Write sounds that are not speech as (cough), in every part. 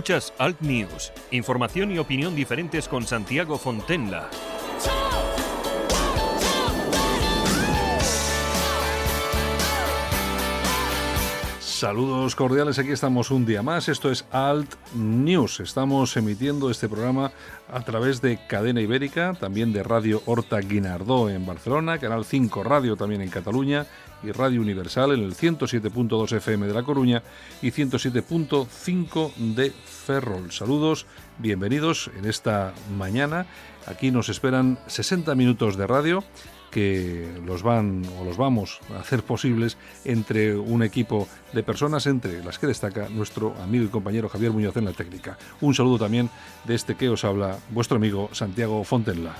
Escuchas Alt News, información y opinión diferentes con Santiago Fontenla. Saludos cordiales, aquí estamos un día más. Esto es Alt News. Estamos emitiendo este programa a través de Cadena Ibérica, también de Radio Horta Guinardó en Barcelona, Canal 5 Radio también en Cataluña y Radio Universal en el 107.2 FM de La Coruña y 107.5 de Ferrol. Saludos, bienvenidos en esta mañana. Aquí nos esperan 60 minutos de radio que los van o los vamos a hacer posibles entre un equipo de personas, entre las que destaca nuestro amigo y compañero Javier Muñoz en la técnica. Un saludo también de este que os habla vuestro amigo Santiago Fontenla.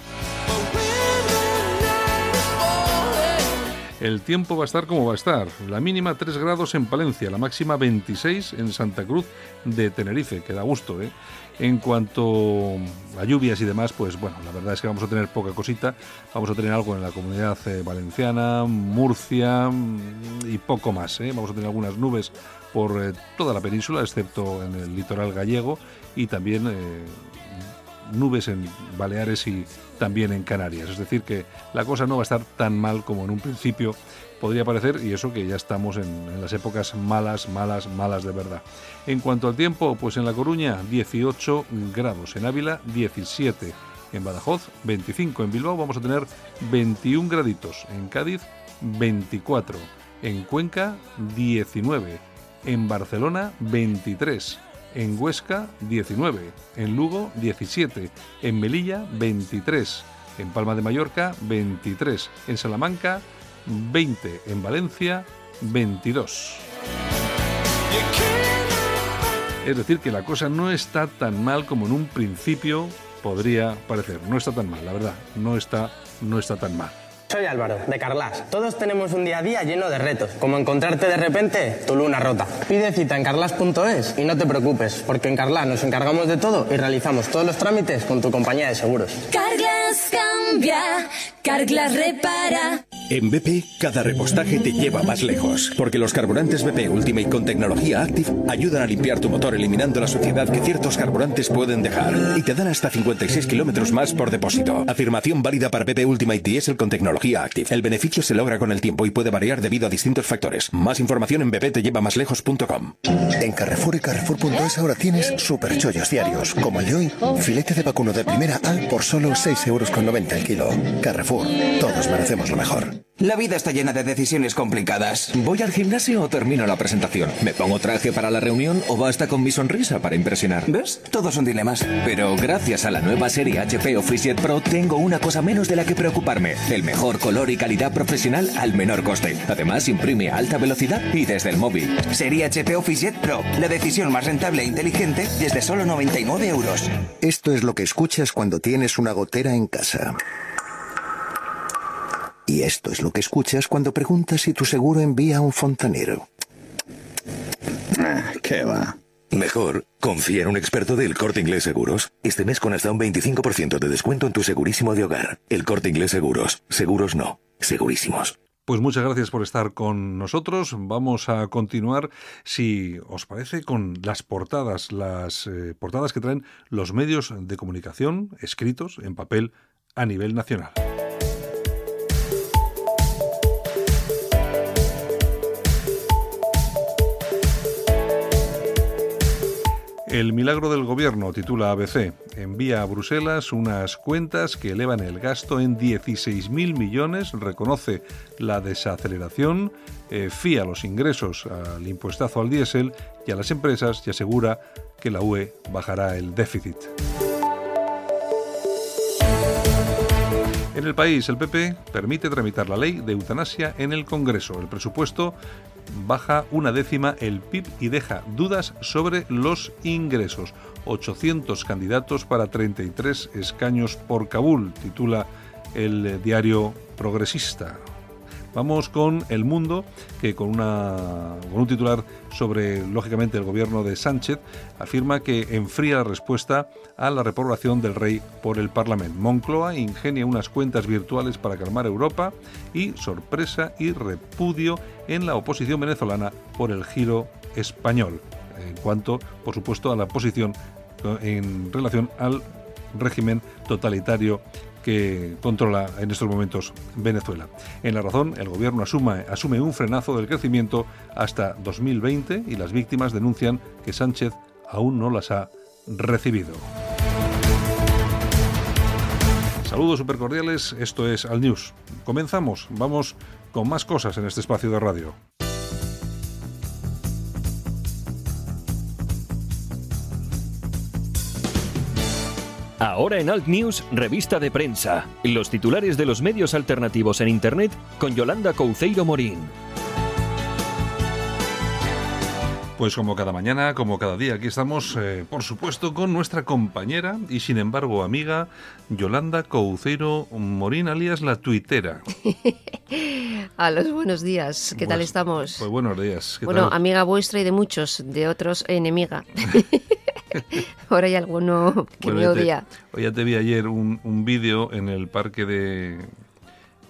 El tiempo va a estar como va a estar. La mínima 3 grados en Palencia, la máxima 26 en Santa Cruz de Tenerife, que da gusto, ¿eh? En cuanto a lluvias y demás, pues bueno, la verdad es que vamos a tener poca cosita. Vamos a tener algo en la comunidad eh, valenciana, Murcia mm, y poco más. ¿eh? Vamos a tener algunas nubes por eh, toda la península, excepto en el litoral gallego y también nubes en Baleares y también en Canarias. Es decir, que la cosa no va a estar tan mal como en un principio podría parecer, y eso que ya estamos en, las épocas malas, malas, malas de verdad. En cuanto al tiempo, pues en La Coruña 18 grados, en Ávila 17, en Badajoz 25, en Bilbao vamos a tener 21 graditos, en Cádiz 24, en Cuenca 19, en Barcelona 23, en Huesca 19, en Lugo 17, en Melilla 23, en Palma de Mallorca 23, en Salamanca 20 en Valencia, 22. Es decir, que la cosa no está tan mal como en un principio podría parecer. No está tan mal, la verdad. No está, no está tan mal. Soy Álvaro, de Carlas. Todos tenemos un día a día lleno de retos, como encontrarte de repente tu luna rota. Pide cita en carlas.es y no te preocupes, porque en Carlas nos encargamos de todo y realizamos todos los trámites con tu compañía de seguros. Carlas cambia, Carglass repara. En BP, cada repostaje te lleva más lejos, porque los carburantes BP Ultimate con tecnología Active ayudan a limpiar tu motor eliminando la suciedad que ciertos carburantes pueden dejar y te dan hasta 56 kilómetros más por depósito. Afirmación válida para BP Ultimate Diesel con tecnología Active. El beneficio se logra con el tiempo y puede variar debido a distintos factores. Más información en bptellevamaslejos.com. En Carrefour y Carrefour.es ahora tienes super chollos diarios, como el de filete de vacuno de primera A por solo 6,90 euros el kilo. Carrefour, todos merecemos lo mejor. La vida está llena de decisiones complicadas. ¿Voy al gimnasio o termino la presentación? ¿Me pongo traje para la reunión o basta con mi sonrisa para impresionar? ¿Ves? Todos son dilemas. Pero gracias a la nueva serie HP OfficeJet Pro tengo una cosa menos de la que preocuparme. El mejor color y calidad profesional al menor coste. Además imprime a alta velocidad y desde el móvil. Serie HP OfficeJet Pro. La decisión más rentable e inteligente desde solo 99 euros. Esto es lo que escuchas cuando tienes una gotera en casa. Y esto es lo que escuchas cuando preguntas si tu seguro envía a un fontanero. Ah, ¿Qué va? Mejor, confía en un experto del Corte Inglés Seguros. Este mes con hasta un 25% de descuento en tu segurísimo de hogar. El Corte Inglés Seguros. Seguros no. Segurísimos. Pues muchas gracias por estar con nosotros. Vamos a continuar, si os parece, con las portadas, las eh, portadas que traen los medios de comunicación escritos en papel a nivel nacional. El milagro del gobierno, titula ABC, envía a Bruselas unas cuentas que elevan el gasto en 16.000 millones, reconoce la desaceleración, eh, fía los ingresos al impuestazo al diésel y a las empresas y asegura que la UE bajará el déficit. En el país, el PP permite tramitar la ley de eutanasia en el Congreso. El presupuesto baja una décima el PIB y deja dudas sobre los ingresos. 800 candidatos para 33 escaños por Kabul, titula el diario Progresista. Vamos con El Mundo, que con, una, con un titular sobre, lógicamente, el gobierno de Sánchez, afirma que enfría la respuesta a la reprobación del rey por el Parlamento. Moncloa ingenia unas cuentas virtuales para calmar Europa y sorpresa y repudio en la oposición venezolana por el giro español. en cuanto, por supuesto, a la posición en relación al régimen totalitario que controla en estos momentos Venezuela. En la razón, el gobierno asume, un frenazo del crecimiento hasta 2020 y las víctimas denuncian que Sánchez aún no las ha recibido. Saludos supercordiales, esto es Al News. Comenzamos, vamos con más cosas en este espacio de radio. Ahora en Alt News, revista de prensa. Los titulares de los medios alternativos en Internet con Yolanda Couceiro Morín. Pues como cada mañana, como cada día, aquí estamos, eh, por supuesto, con nuestra compañera y sin embargo amiga, Yolanda Couceiro Morín, alias la tuitera. (laughs) A los buenos días, ¿qué tal Pues- estamos? Pues buenos días. ¿qué bueno, tal? amiga vuestra y de muchos, de otros enemiga. (laughs) (laughs) Ahora hay alguno que Bueno, me te- odia. hoy ya te vi ayer un, un vídeo en el parque de...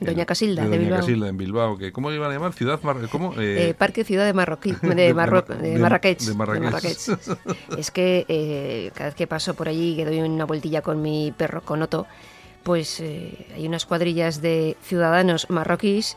Doña Casilda, de Doña Bilbao. Casilda, en Bilbao. Que, ¿Cómo le iban a llamar? Ciudad... Mar- ¿Cómo? Eh, Eh, Parque Ciudad de Marroquí, (laughs) de, Marro- de- Marrakech. de Marrakech. (laughs) es que eh, cada vez que paso por allí, que doy una vueltilla con mi perro, con Otto, pues eh, hay unas cuadrillas de ciudadanos marroquíes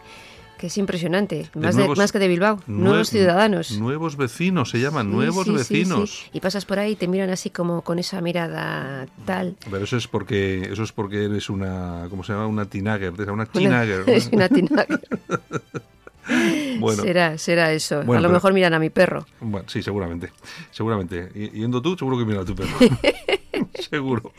que es impresionante. Más, de- nuevos- más que de Bilbao. nuevos nue- ciudadanos. Nuevos vecinos, se llaman, Sí, nuevos sí, sí, sí. vecinos. Y pasas por ahí y te miran así como con esa mirada tal. Pero eso es porque eso es porque eres una ¿cómo se llama? una teenager, una teenager. (laughs) es una tinaga. (laughs) Bueno, será, será eso. Bueno, a lo pero- mejor miran a mi perro. bueno, sí, seguramente. Seguramente. Y- Yendo tú, seguro que mira a tu perro. (laughs) (laughs) Seguro.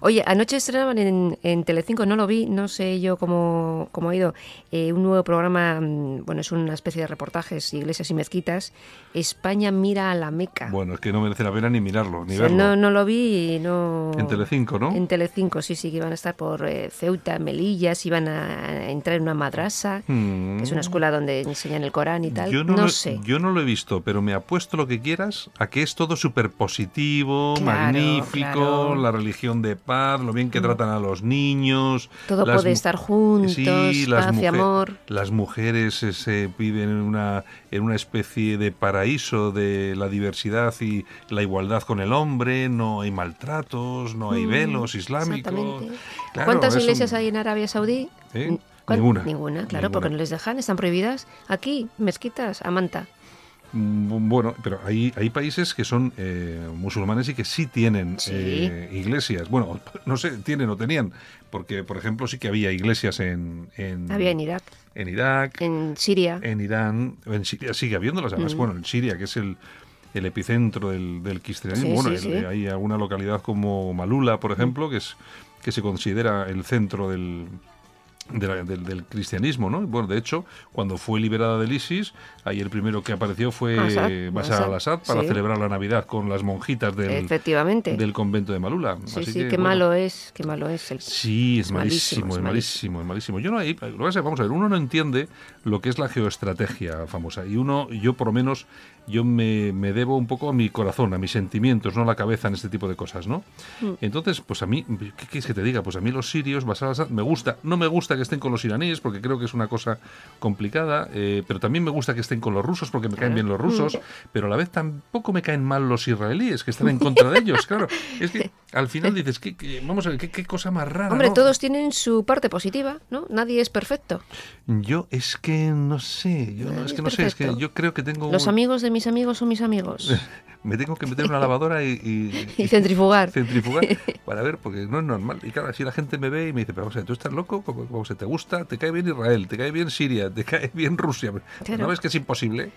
Oye, anoche estrenaban en, en Telecinco, no lo vi, no sé yo cómo, cómo ha ido, eh, un nuevo programa, mm, bueno, es una especie de reportajes, iglesias y mezquitas, España mira a la Meca. Bueno, es que no merece la pena ni mirarlo, ni O sea, verlo. no, no lo vi y no... En Telecinco, ¿no? En Telecinco, sí, sí, que iban a estar por eh, Ceuta, Melilla, iban a entrar en una madrasa, Mm. que es una escuela donde enseñan el Corán y tal. Yo no no, lo, sé. yo no lo he visto, pero me apuesto lo que quieras a que es todo súper positivo, Claro, magnífico, claro. La religión de paz, lo bien que tratan a los niños. Todo las puede estar juntos, las paz y amor. Las mujeres se viven en una, en una especie de paraíso de la diversidad y la igualdad con el hombre, no hay maltratos, no hay Mm, velos islámicos. Claro, ¿Cuántas un- iglesias hay en Arabia Saudí? ¿Eh? ¿Cuán- Ninguna. Ninguna, claro, Ninguna. porque no les dejan, están prohibidas. Aquí, mezquitas, a manta. Mm, Bueno, pero hay, hay países que son eh, musulmanes y que sí tienen Sí. eh, iglesias. Bueno, (laughs) no sé, tienen o tenían, porque por ejemplo sí que había iglesias en, en, Había en Irak, en Irak, en Siria. en Irán, en Siria sigue habiéndolas. Además, Mm. bueno, en Siria, que es el, el epicentro del, del cristianismo. Sí, bueno, sí, el- sí. hay alguna localidad como Malula, por ejemplo, que es que se considera el centro del, de la- del, del cristianismo, ¿no? Bueno, de hecho, cuando fue liberada del ISIS, ahí el primero que apareció fue Assad, Bashar Assad, al-Assad para sí. celebrar la Navidad con las monjitas del, Efectivamente. del convento de Malula. sí, Así sí, que, qué bueno, malo es, qué malo es. El... Sí, es, Es malísimo, malísimo, es malísimo, es malísimo. Yo no hay, vamos a ver, uno no entiende lo que es la geoestrategia famosa y uno, yo por lo menos, yo me, me debo un poco a mi corazón, a mis sentimientos, no a la cabeza en este tipo de cosas, ¿no? Mm. Entonces, pues a mí, ¿qué quieres que te diga? Pues a mí los sirios, al-Assad, me gusta, no me gusta que estén con los iraníes porque creo que es una cosa complicada, eh, pero también me gusta que estén con los rusos porque me caen bien los rusos, pero a la vez tampoco me caen mal los israelíes que están en contra de ellos, claro. Es que al final dices, ¿qué, qué- vamos a ver, qué, qué cosa más rara. Hombre, ¿no? todos tienen su parte positiva, ¿no? Nadie es perfecto. Yo es que no sé, yo no, es que no sé, es que yo creo que tengo Los amigos de mis amigos son mis amigos. (laughs) me tengo que meter en una lavadora y, y- (laughs) Y centrifugar. (laughs) centrifugar para ver, porque no es normal. Y claro, si la gente me ve y me dice, pero vamos a ver, ¿tú estás loco? ¿Cómo, cómo se te gusta? ¿Te cae bien Israel? ¿Te cae bien Siria? ¿Te cae bien Rusia? Claro. ¿No ves que es imposible?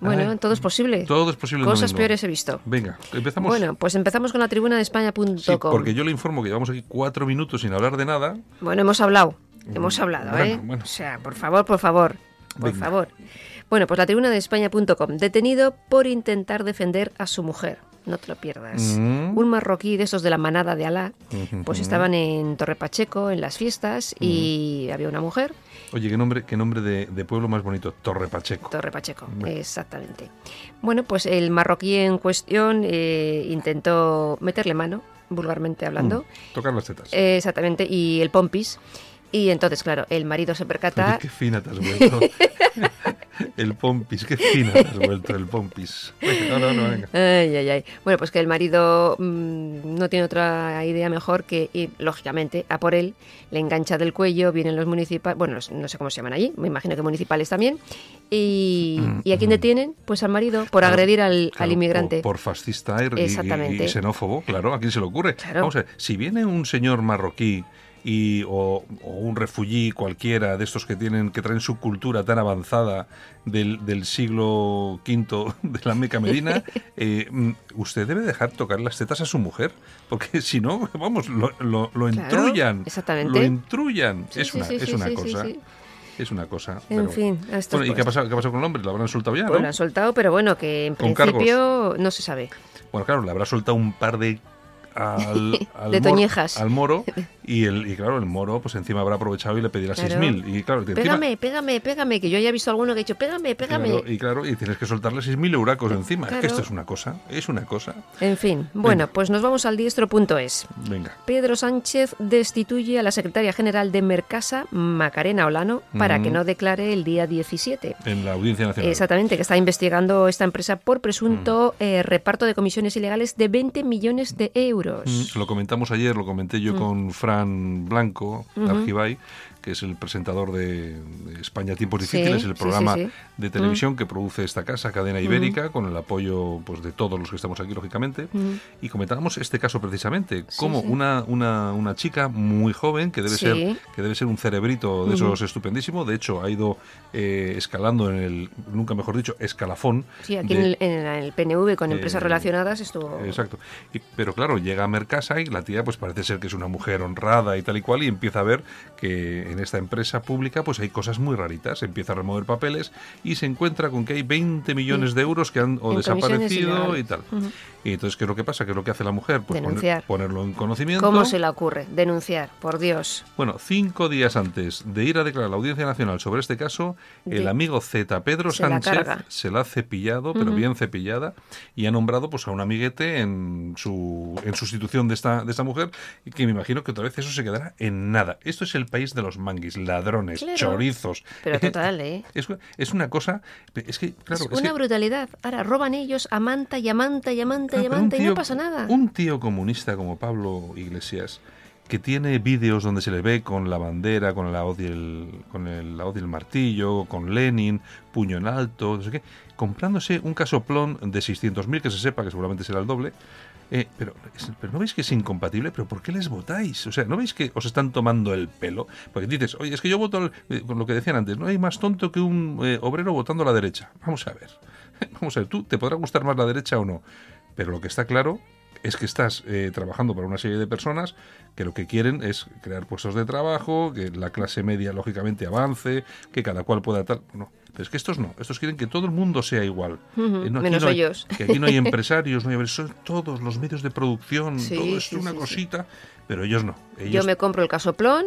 Bueno, Ay, todo es posible. todo es posible. Cosas domingo. peores he visto. Venga, empezamos. Bueno, pues empezamos con la tribuna de España.com. Sí, porque yo le informo que llevamos aquí cuatro minutos sin hablar de nada. Bueno, hemos hablado. Hemos hablado, Bueno, ¿eh? bueno. O sea, por favor, por favor. Por Venga. favor. Bueno, pues la tribuna de España.com. Detenido por intentar defender a su mujer. No te lo pierdas. Mm. Un marroquí de esos de la manada de Alá, pues estaban en Torre Pacheco, en las fiestas, y había una mujer, Oye, qué nombre, qué nombre de, de pueblo más bonito, Torre Pacheco. Torre Pacheco, Bueno. exactamente. Bueno, pues el marroquí en cuestión eh, intentó meterle mano, vulgarmente hablando. Mm, tocar las tetas. Eh, exactamente, y el pompis. Y entonces, claro, el marido se percata... Oye, qué fina te has vuelto. (laughs) el pompis, qué fina te has vuelto el pompis. No, no, no, venga. Ay, ay, ay. Bueno, pues que el marido mm, no tiene otra idea mejor que ir, lógicamente, a por él, le engancha del cuello, vienen los municipales, bueno, los- no sé cómo se llaman allí, me imagino que municipales también. ¿Y, ¿y a quién detienen? Pues al marido por Claro, agredir al, Claro, al inmigrante. Por, por fascista y, y- xenófobo, claro, ¿a quién se le ocurre? Claro. Vamos a ver, si viene un señor marroquí y, o, o un refugií cualquiera de estos que tienen que traen su cultura tan avanzada del, del siglo V de la Meca Medina, (laughs) eh, mm, usted debe dejar tocar las tetas a su mujer, porque (laughs) si no, vamos, lo, lo, lo entrullan. exactamente. Lo entrullan. Sí, es sí, una, sí, es una cosa. Es una cosa. En pero- fin, Bueno, ¿y qué ha, pasado, qué ha pasado con el hombre? ¿Lo habrán soltado ya? Pues ¿no? lo han soltado, pero bueno, que en Con principio no se sabe. Bueno, claro, le habrá soltado un par de al, (laughs) al De toñejas. al moro y el y claro el moro pues encima habrá aprovechado y le pedirá Claro. 6.000 y claro que encima- Pégame, pégame, pégame, que yo haya visto alguno que ha dicho, pégame, pégame. claro, y claro y tienes que soltarle 6.000 euracos encima es que esto es una cosa es una cosa En fin, bueno, pues nos vamos al diestro.es. venga Pedro Sánchez destituye a la secretaria general de Mercasa, Macarena Olano, para que no declare el día 17. en la audiencia nacional Exactamente, que está investigando esta empresa por presunto Mm. eh, reparto de comisiones ilegales de 20 millones de euros. Mm, Lo comentamos ayer, lo comenté yo Mm. con Fran Blanco. Argibay, que es el presentador de, España Tiempos Sí, Difíciles, el programa sí, sí. de televisión que produce esta casa, Cadena Mm. Ibérica, con el apoyo pues, de todos los que estamos aquí, lógicamente. Mm. Y comentábamos este caso precisamente, como. Una, una, una chica muy joven, que debe, ser, que debe ser un cerebrito de esos estupendísimo, de hecho ha ido eh, escalando en el, nunca mejor dicho, escalafón. Sí, aquí de- en, el, en el PNV con empresas eh, relacionadas estuvo... Exacto. Y- pero claro, llega a Mercasa y la tía pues parece ser que es una mujer honrada y tal y cual y empieza a ver que en esta empresa pública pues hay cosas muy raritas. Empieza a remover papeles y se encuentra con que hay 20 millones de euros que han o En desaparecido y tal. Y entonces, ¿qué es lo que pasa? ¿Qué es lo que hace la mujer? Pues poner- Denunciar. ponerlo en conocimiento. ¿Cómo se le ocurre? Denunciar, por Dios. Bueno, cinco días antes de ir a declarar a la Audiencia Nacional sobre este caso, el amigo Z Pedro se Sánchez se la ha cepillado, pero bien cepillada, y ha nombrado pues a un amiguete en su en sustitución de esta de esta mujer, y que me imagino que otra vez eso se quedará en nada. Esto es el país de los manguis, ladrones, Claro. chorizos. Pero total, (laughs) ¿eh? Es, es una cosa, es que claro, es es una que- brutalidad. Ahora roban ellos a manta y a manta y a manta Claro, un y no tío- pasa nada. Un tío comunista como Pablo Iglesias, que tiene vídeos donde se le ve con la bandera, con la hoz y el, con el, la hoz y el martillo, con Lenin, puño en alto, no sé qué, comprándose un casoplón de 600.000, que se sepa que seguramente será el doble. eh, pero, pero no veis que es incompatible, pero ¿por qué les votáis? O sea, ¿no veis que os están tomando el pelo? Porque dices, oye, es que yo voto, al- eh, con lo que decían antes, no hay más tonto que un eh, obrero votando a la derecha. Vamos a ver, (laughs) vamos a ver, tú te podrá gustar más la derecha o no, pero lo que está claro es que estás eh, trabajando para una serie de personas que lo que quieren es crear puestos de trabajo, que la clase media lógicamente avance, que cada cual pueda tal. Bueno, pero es que estos no, estos quieren que todo el mundo sea igual. Eh, no, menos no hay- ellos. Que aquí no hay (laughs) empresarios, no hay son todos los medios de producción, Sí, todo es sí, una sí, cosita, pero ellos no. Yo Ellos, me compro el casoplón.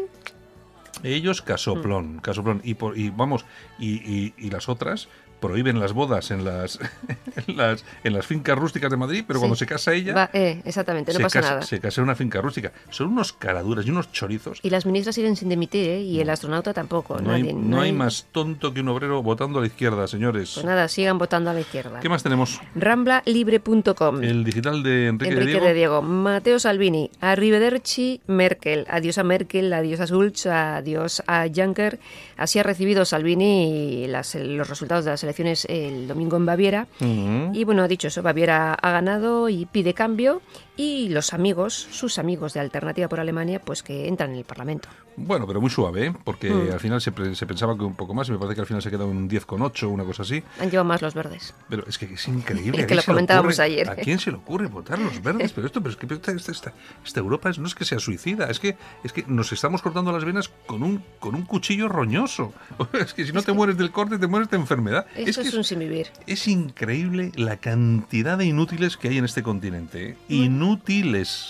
ellos casoplón, casoplón. Y, por, y vamos, y, y- y las otras prohíben las bodas en las, (laughs) en las, en las fincas rústicas de Madrid, pero Sí. cuando se casa ella... Va, eh, exactamente, no pasa casa, nada. Se casa en una finca rústica. Son unos caraduras y unos chorizos. Y las ministras siguen sin demitir, ¿eh? Y el astronauta tampoco. No hay, no hay más tonto que un obrero votando a la izquierda, señores. Pues nada, sigan votando a la izquierda. ¿Qué más tenemos? Ramblalibre.com. El digital de Enrique, Enrique de Diego. de Diego, Matteo Salvini, Arrivederci Merkel, adiós a Merkel, adiós a Schulz, adiós a Juncker. Así ha recibido Salvini las- los resultados de las elecciones el domingo en Baviera. Y bueno, ha dicho eso, Baviera ha ganado y pide cambio y los amigos, sus amigos de Alternativa por Alemania, pues que entran en el Parlamento. Bueno, pero muy suave, ¿eh? porque Mm. al final se, se pensaba que un poco más y me parece que al final se queda un 10,8, una cosa así. Han llevado más los verdes. Pero es que es increíble. (laughs) ¿a Que lo comentábamos ocurre- ayer. ¿A quién se le ocurre votar los verdes? Pero esto, pero es que esta, esta- esta- Europa es- no es que sea suicida, es que, es que nos estamos cortando las venas con un, con un cuchillo roñoso. (laughs) Es que si no te mueres del corte, te mueres de enfermedad. Esto es, que un sin vivir. Es increíble la cantidad de inútiles que hay en este continente. ¿eh? Inútiles.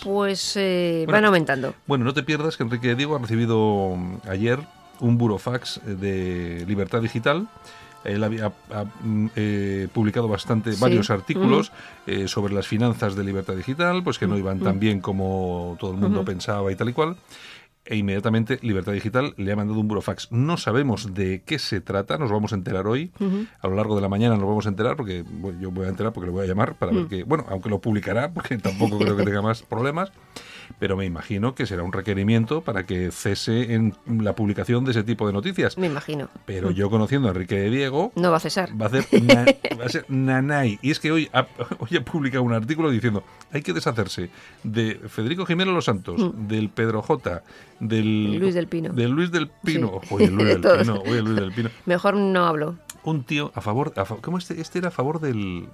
Pues eh, Bueno, van aumentando. Bueno, no te pierdas que Enrique Diego ha recibido mm, ayer un burofax eh, de Libertad Digital. Él había ha, mm, eh, publicado bastante Sí. varios artículos eh, sobre las finanzas de Libertad Digital, pues que no iban tan bien como todo el mundo pensaba y tal y cual. E inmediatamente Libertad Digital le ha mandado un burofax. No sabemos de qué se trata, nos vamos a enterar hoy. A lo largo de la mañana nos vamos a enterar, porque bueno, yo voy a enterar porque le voy a llamar para ver que, bueno, aunque lo publicará, porque (laughs) tampoco creo que tenga más problemas, pero me imagino que será un requerimiento para que cese en la publicación de ese tipo de noticias. Me imagino. Pero yo conociendo a Enrique de Diego, No va a cesar. va a hacer na- va a ser (laughs) nanay. Y es que hoy ha, hoy ha publicado un artículo diciendo hay que deshacerse de Federico Jiménez Los Santos, del Pedro J, del Luis del Pino. del Luis del Pino, Sí. oye Luis del. Pino, oye (laughs) Luis del Pino, Mejor no hablo. un tío a favor, a ¿cómo este este era a favor del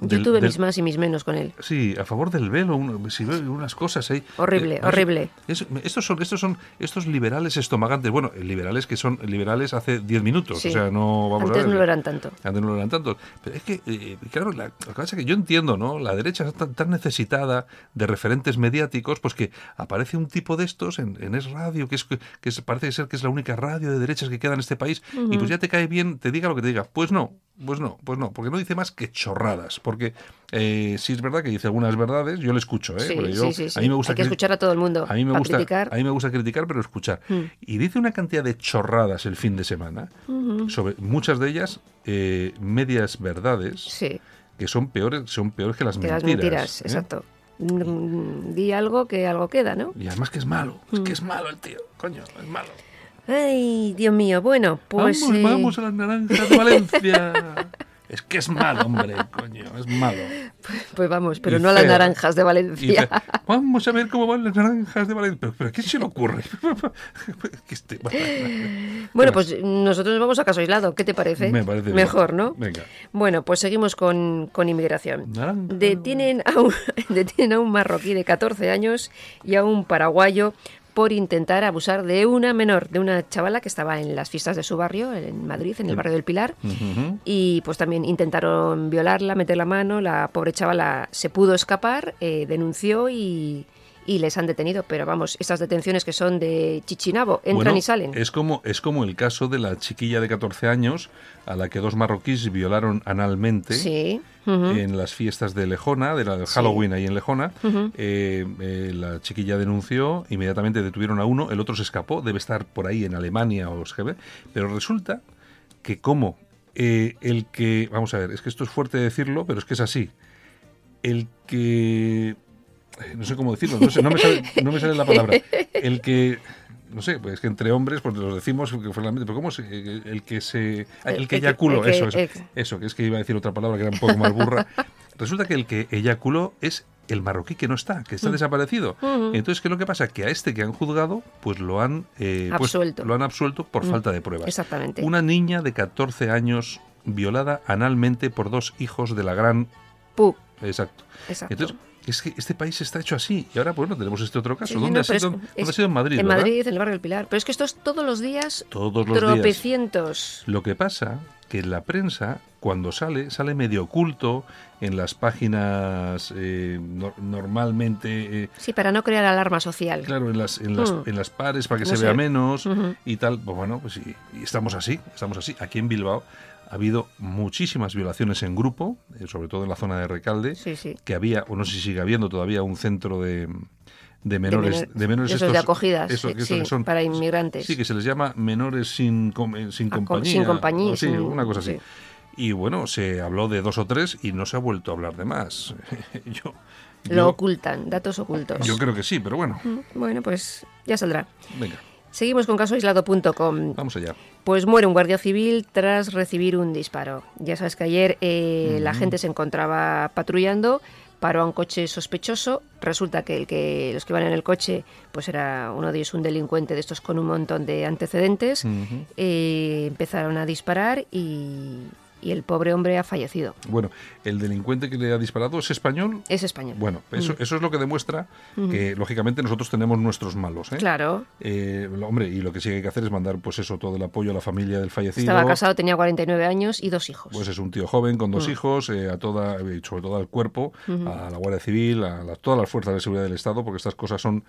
Yo tuve del- mis más y mis menos con él. Sí, a favor del velo, un- si ve unas cosas ahí. Horrible, Eh, horrible. es- estos son estos son estos liberales estomagantes, bueno, liberales que son liberales hace 10 minutos, Sí. o sea, no vamos Antes a ver. no lo eran tanto. Antes no lo eran tantos. Pero es que, eh, claro, la, lo que pasa es que yo entiendo, ¿no? La derecha está tan, tan necesitada de referentes mediáticos, pues que aparece un tipo de estos en, en Es Radio, que, es, que es- parece ser que es la única radio de derechas que queda en este país, y pues ya te cae bien, te diga lo que te diga. Pues no, pues no, pues no, porque no dice más que chorradas. Porque eh, sí es verdad que dice algunas verdades, yo le escucho, ¿eh? Sí, Porque yo- sí, sí, sí. A mí me gusta Hay que escuchar a todo el mundo. a mí me gusta criticar. a mí me gusta criticar, pero escuchar. Mm. Y dice una cantidad de chorradas el fin de semana, sobre muchas de ellas eh, medias verdades que son peores, son peores que las que las mentiras. mentiras, ¿eh? exacto. Mm, Di algo que algo queda, ¿no? Y además que es malo, es que es malo el tío, coño, es malo. Ay, Dios mío. Bueno, pues. vamos, eh, vamos a las naranjas de Valencia. (laughs) es que es malo, hombre, (laughs) coño, es malo. Pues vamos, pero Y no a las naranjas de Valencia. vamos a ver cómo van las naranjas de Valencia. Pero, pero ¿a quién se le ocurre? (laughs) Este- Bueno, pues nosotros nos vamos a caso aislado. ¿Qué te parece? Me parece bien. Mejor, ¿no? Venga. Bueno, pues seguimos con, con inmigración. Naranja. Detienen a, un, (laughs) detienen a un marroquí de 14 años y a un paraguayo por intentar abusar de una menor, de una chavala que estaba en las fiestas de su barrio, en Madrid, en el barrio del Pilar. Y pues también intentaron violarla, meter la mano. La pobre chavala se pudo escapar, eh, denunció y, y les han detenido. Pero vamos, estas detenciones que son de chichinabo, entran Bueno, y salen. Es como, es como el caso de la chiquilla de 14 años a la que dos marroquíes violaron analmente Sí. En las fiestas de Lejona, de la de Sí. Halloween ahí en Lejona. Eh, eh, la chiquilla denunció, inmediatamente detuvieron a uno, el otro se escapó, debe estar por ahí en Alemania o GB, pero resulta que como eh, el que, vamos a ver, es que esto es fuerte decirlo, pero es que es así, el que, no sé cómo decirlo, no, sé, no, me sale, no me sale la palabra, el que... No sé, pues que entre hombres, pues los decimos que fue pero ¿cómo se, el que se. El que eyaculó, eso, eso, eso, que es que iba a decir otra palabra que era un poco más burra. (laughs) Resulta que el que eyaculó es el marroquí que no está, que está Mm. desaparecido. Entonces, ¿qué es lo que pasa? Que a este que han juzgado, pues lo han, eh, pues, Absuelto. lo han absuelto por Mm. falta de pruebas. Exactamente. Una niña de 14 años violada analmente por dos hijos de la gran... Pu. Exacto. Exacto. Entonces, es que este país está hecho así. Y ahora, bueno, tenemos este otro caso. Sí, ¿Dónde, no, ha sido, es- ¿Dónde es ha sido? En Madrid, En ¿verdad? Madrid, en el barrio del Pilar. Pero es que esto es todos los días, Todos los días. tropecientos. Lo que pasa que la prensa, cuando sale, sale medio oculto en las páginas eh, no- normalmente... eh, Sí, para no crear alarma social. Claro, en las, en las, Mm. en las pares para que No se sé. vea menos y tal. Pues bueno, pues sí, y estamos así, estamos así. Aquí en Bilbao ha habido muchísimas violaciones en grupo, eh, sobre todo en la zona de Recalde, Sí, sí. que había, o no sé si sigue habiendo todavía, un centro de, de menores... menor- De, menores de esos de acogidas, eso, sí, que estos sí, que son- para inmigrantes. Sí, que se les llama menores sin, eh, sin compañía. sin compañía, o sí, sin- una cosa así. sí. Y bueno, se habló de dos o tres y no se ha vuelto a hablar de más. (laughs) yo, Lo yo, ocultan, datos ocultos. yo creo que sí, pero bueno, Mm, Bueno, pues ya saldrá. venga, Seguimos con casoaislado.com. vamos allá. Pues muere un guardia civil tras recibir un disparo. Ya sabes que ayer eh, la gente se encontraba patrullando, paró a un coche sospechoso. Resulta que, el que los que iban en el coche, pues era uno de ellos un delincuente de estos con un montón de antecedentes. Eh, empezaron a disparar y, y el pobre hombre ha fallecido. Bueno, el delincuente que le ha disparado es español. Es español. Bueno, eso, Mm. eso es lo que demuestra que, lógicamente, nosotros tenemos nuestros malos. ¿eh? Claro. Eh, hombre, y lo que sí hay que hacer es mandar, pues eso, todo el apoyo a la familia del fallecido. Estaba casado, tenía 49 años y dos hijos. Pues es un tío joven con dos Mm. hijos, eh, a toda, eh, sobre todo al cuerpo, a la Guardia Civil, a las- todas las fuerzas de seguridad del Estado, porque estas cosas son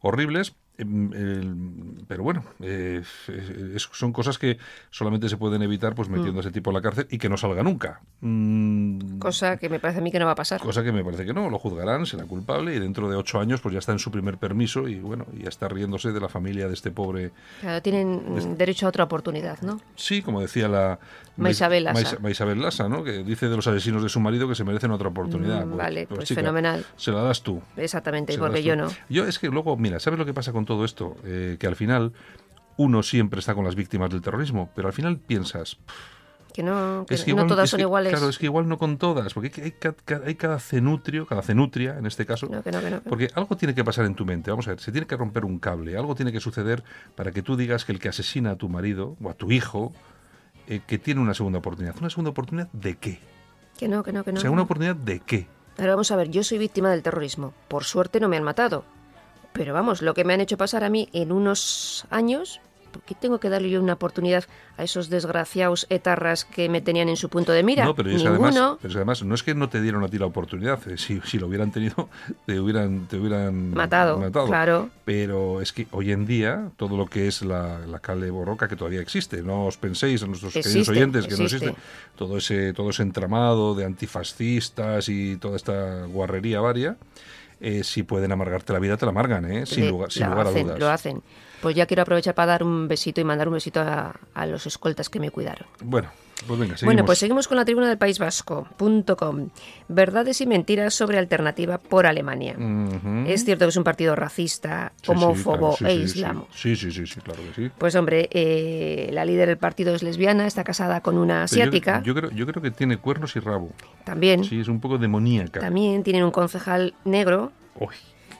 horribles. Em, pero bueno, eh, es- son cosas que solamente se pueden evitar pues metiendo a ese tipo en la cárcel y que no salga nunca. Mm, Cosa que me parece a mí que no va a pasar. Cosa que me parece que no, lo juzgarán, será culpable y dentro de ocho años pues ya está en su primer permiso y bueno, ya está riéndose de la familia de este pobre. Claro, tienen mm, derecho a otra oportunidad, ¿no? Sí, como decía la Maisabel Lassa. Maisa- Maisabel Lassa, ¿no? Que dice de los asesinos de su marido que se merecen otra oportunidad. Mm, vale, pues chica, fenomenal. Se la das tú. Exactamente, porque yo no. Yo es que luego, mira, ¿sabes lo que pasa con todo esto? Eh, que al final uno siempre está con las víctimas del terrorismo, pero al final piensas, Que no, que es que no todas es son que- iguales. Claro, es que igual no con todas, porque hay, cada cenutrio, cada cenutria en este caso. No, que no, que no, que no. Porque algo tiene que pasar en tu mente. Vamos a ver, se tiene que romper un cable, algo tiene que suceder para que tú digas que el que asesina a tu marido o a tu hijo, eh, que tiene una segunda oportunidad. ¿Una segunda oportunidad de qué? Que no, que no, que no. o sea, una oportunidad de qué? Pero vamos a ver, yo soy víctima del terrorismo. Por suerte no me han matado. Pero vamos, lo que me han hecho pasar a mí en unos años, ¿por qué tengo que darle yo una oportunidad a esos desgraciados etarras que me tenían en su punto de mira? no, pero es, además, pero es que además no es que no te dieron a ti la oportunidad. eh, Si, si lo hubieran tenido, (laughs) te hubieran, te hubieran Matado, claro. Pero es que hoy en día todo lo que es la, la calle borroca que todavía existe, no os penséis a nuestros queridos Existe, oyentes que no existe. todo ese, todo ese entramado de antifascistas y toda esta guarrería varia, eh, si pueden amargarte la vida te la amargan, ¿eh? sin lugar, sin lugar a dudas. Lo hacen. Pues ya quiero aprovechar para dar un besito y mandar un besito a, a los escoltas que me cuidaron. Bueno, pues venga, seguimos. Bueno, pues seguimos con la tribuna del País Vasco.com. Verdades y mentiras sobre alternativa por Alemania. Es cierto que es un partido racista, Sí, sí, homófobo claro, sí, e islamo. Sí, sí, sí, sí, claro que sí. Pues hombre, eh, la líder del partido es lesbiana, está casada con una Pero yo- asiática. Yo, creo, yo creo que tiene cuernos y rabo. también, Sí, es un poco demoníaca. también tienen un concejal negro, Uy,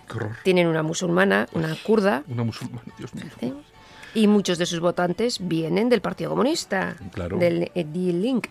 qué horror. tienen una musulmana, una kurda, Una musulmana, Dios mío. y muchos de sus votantes vienen del Partido Comunista, Claro. del eh, Die Link.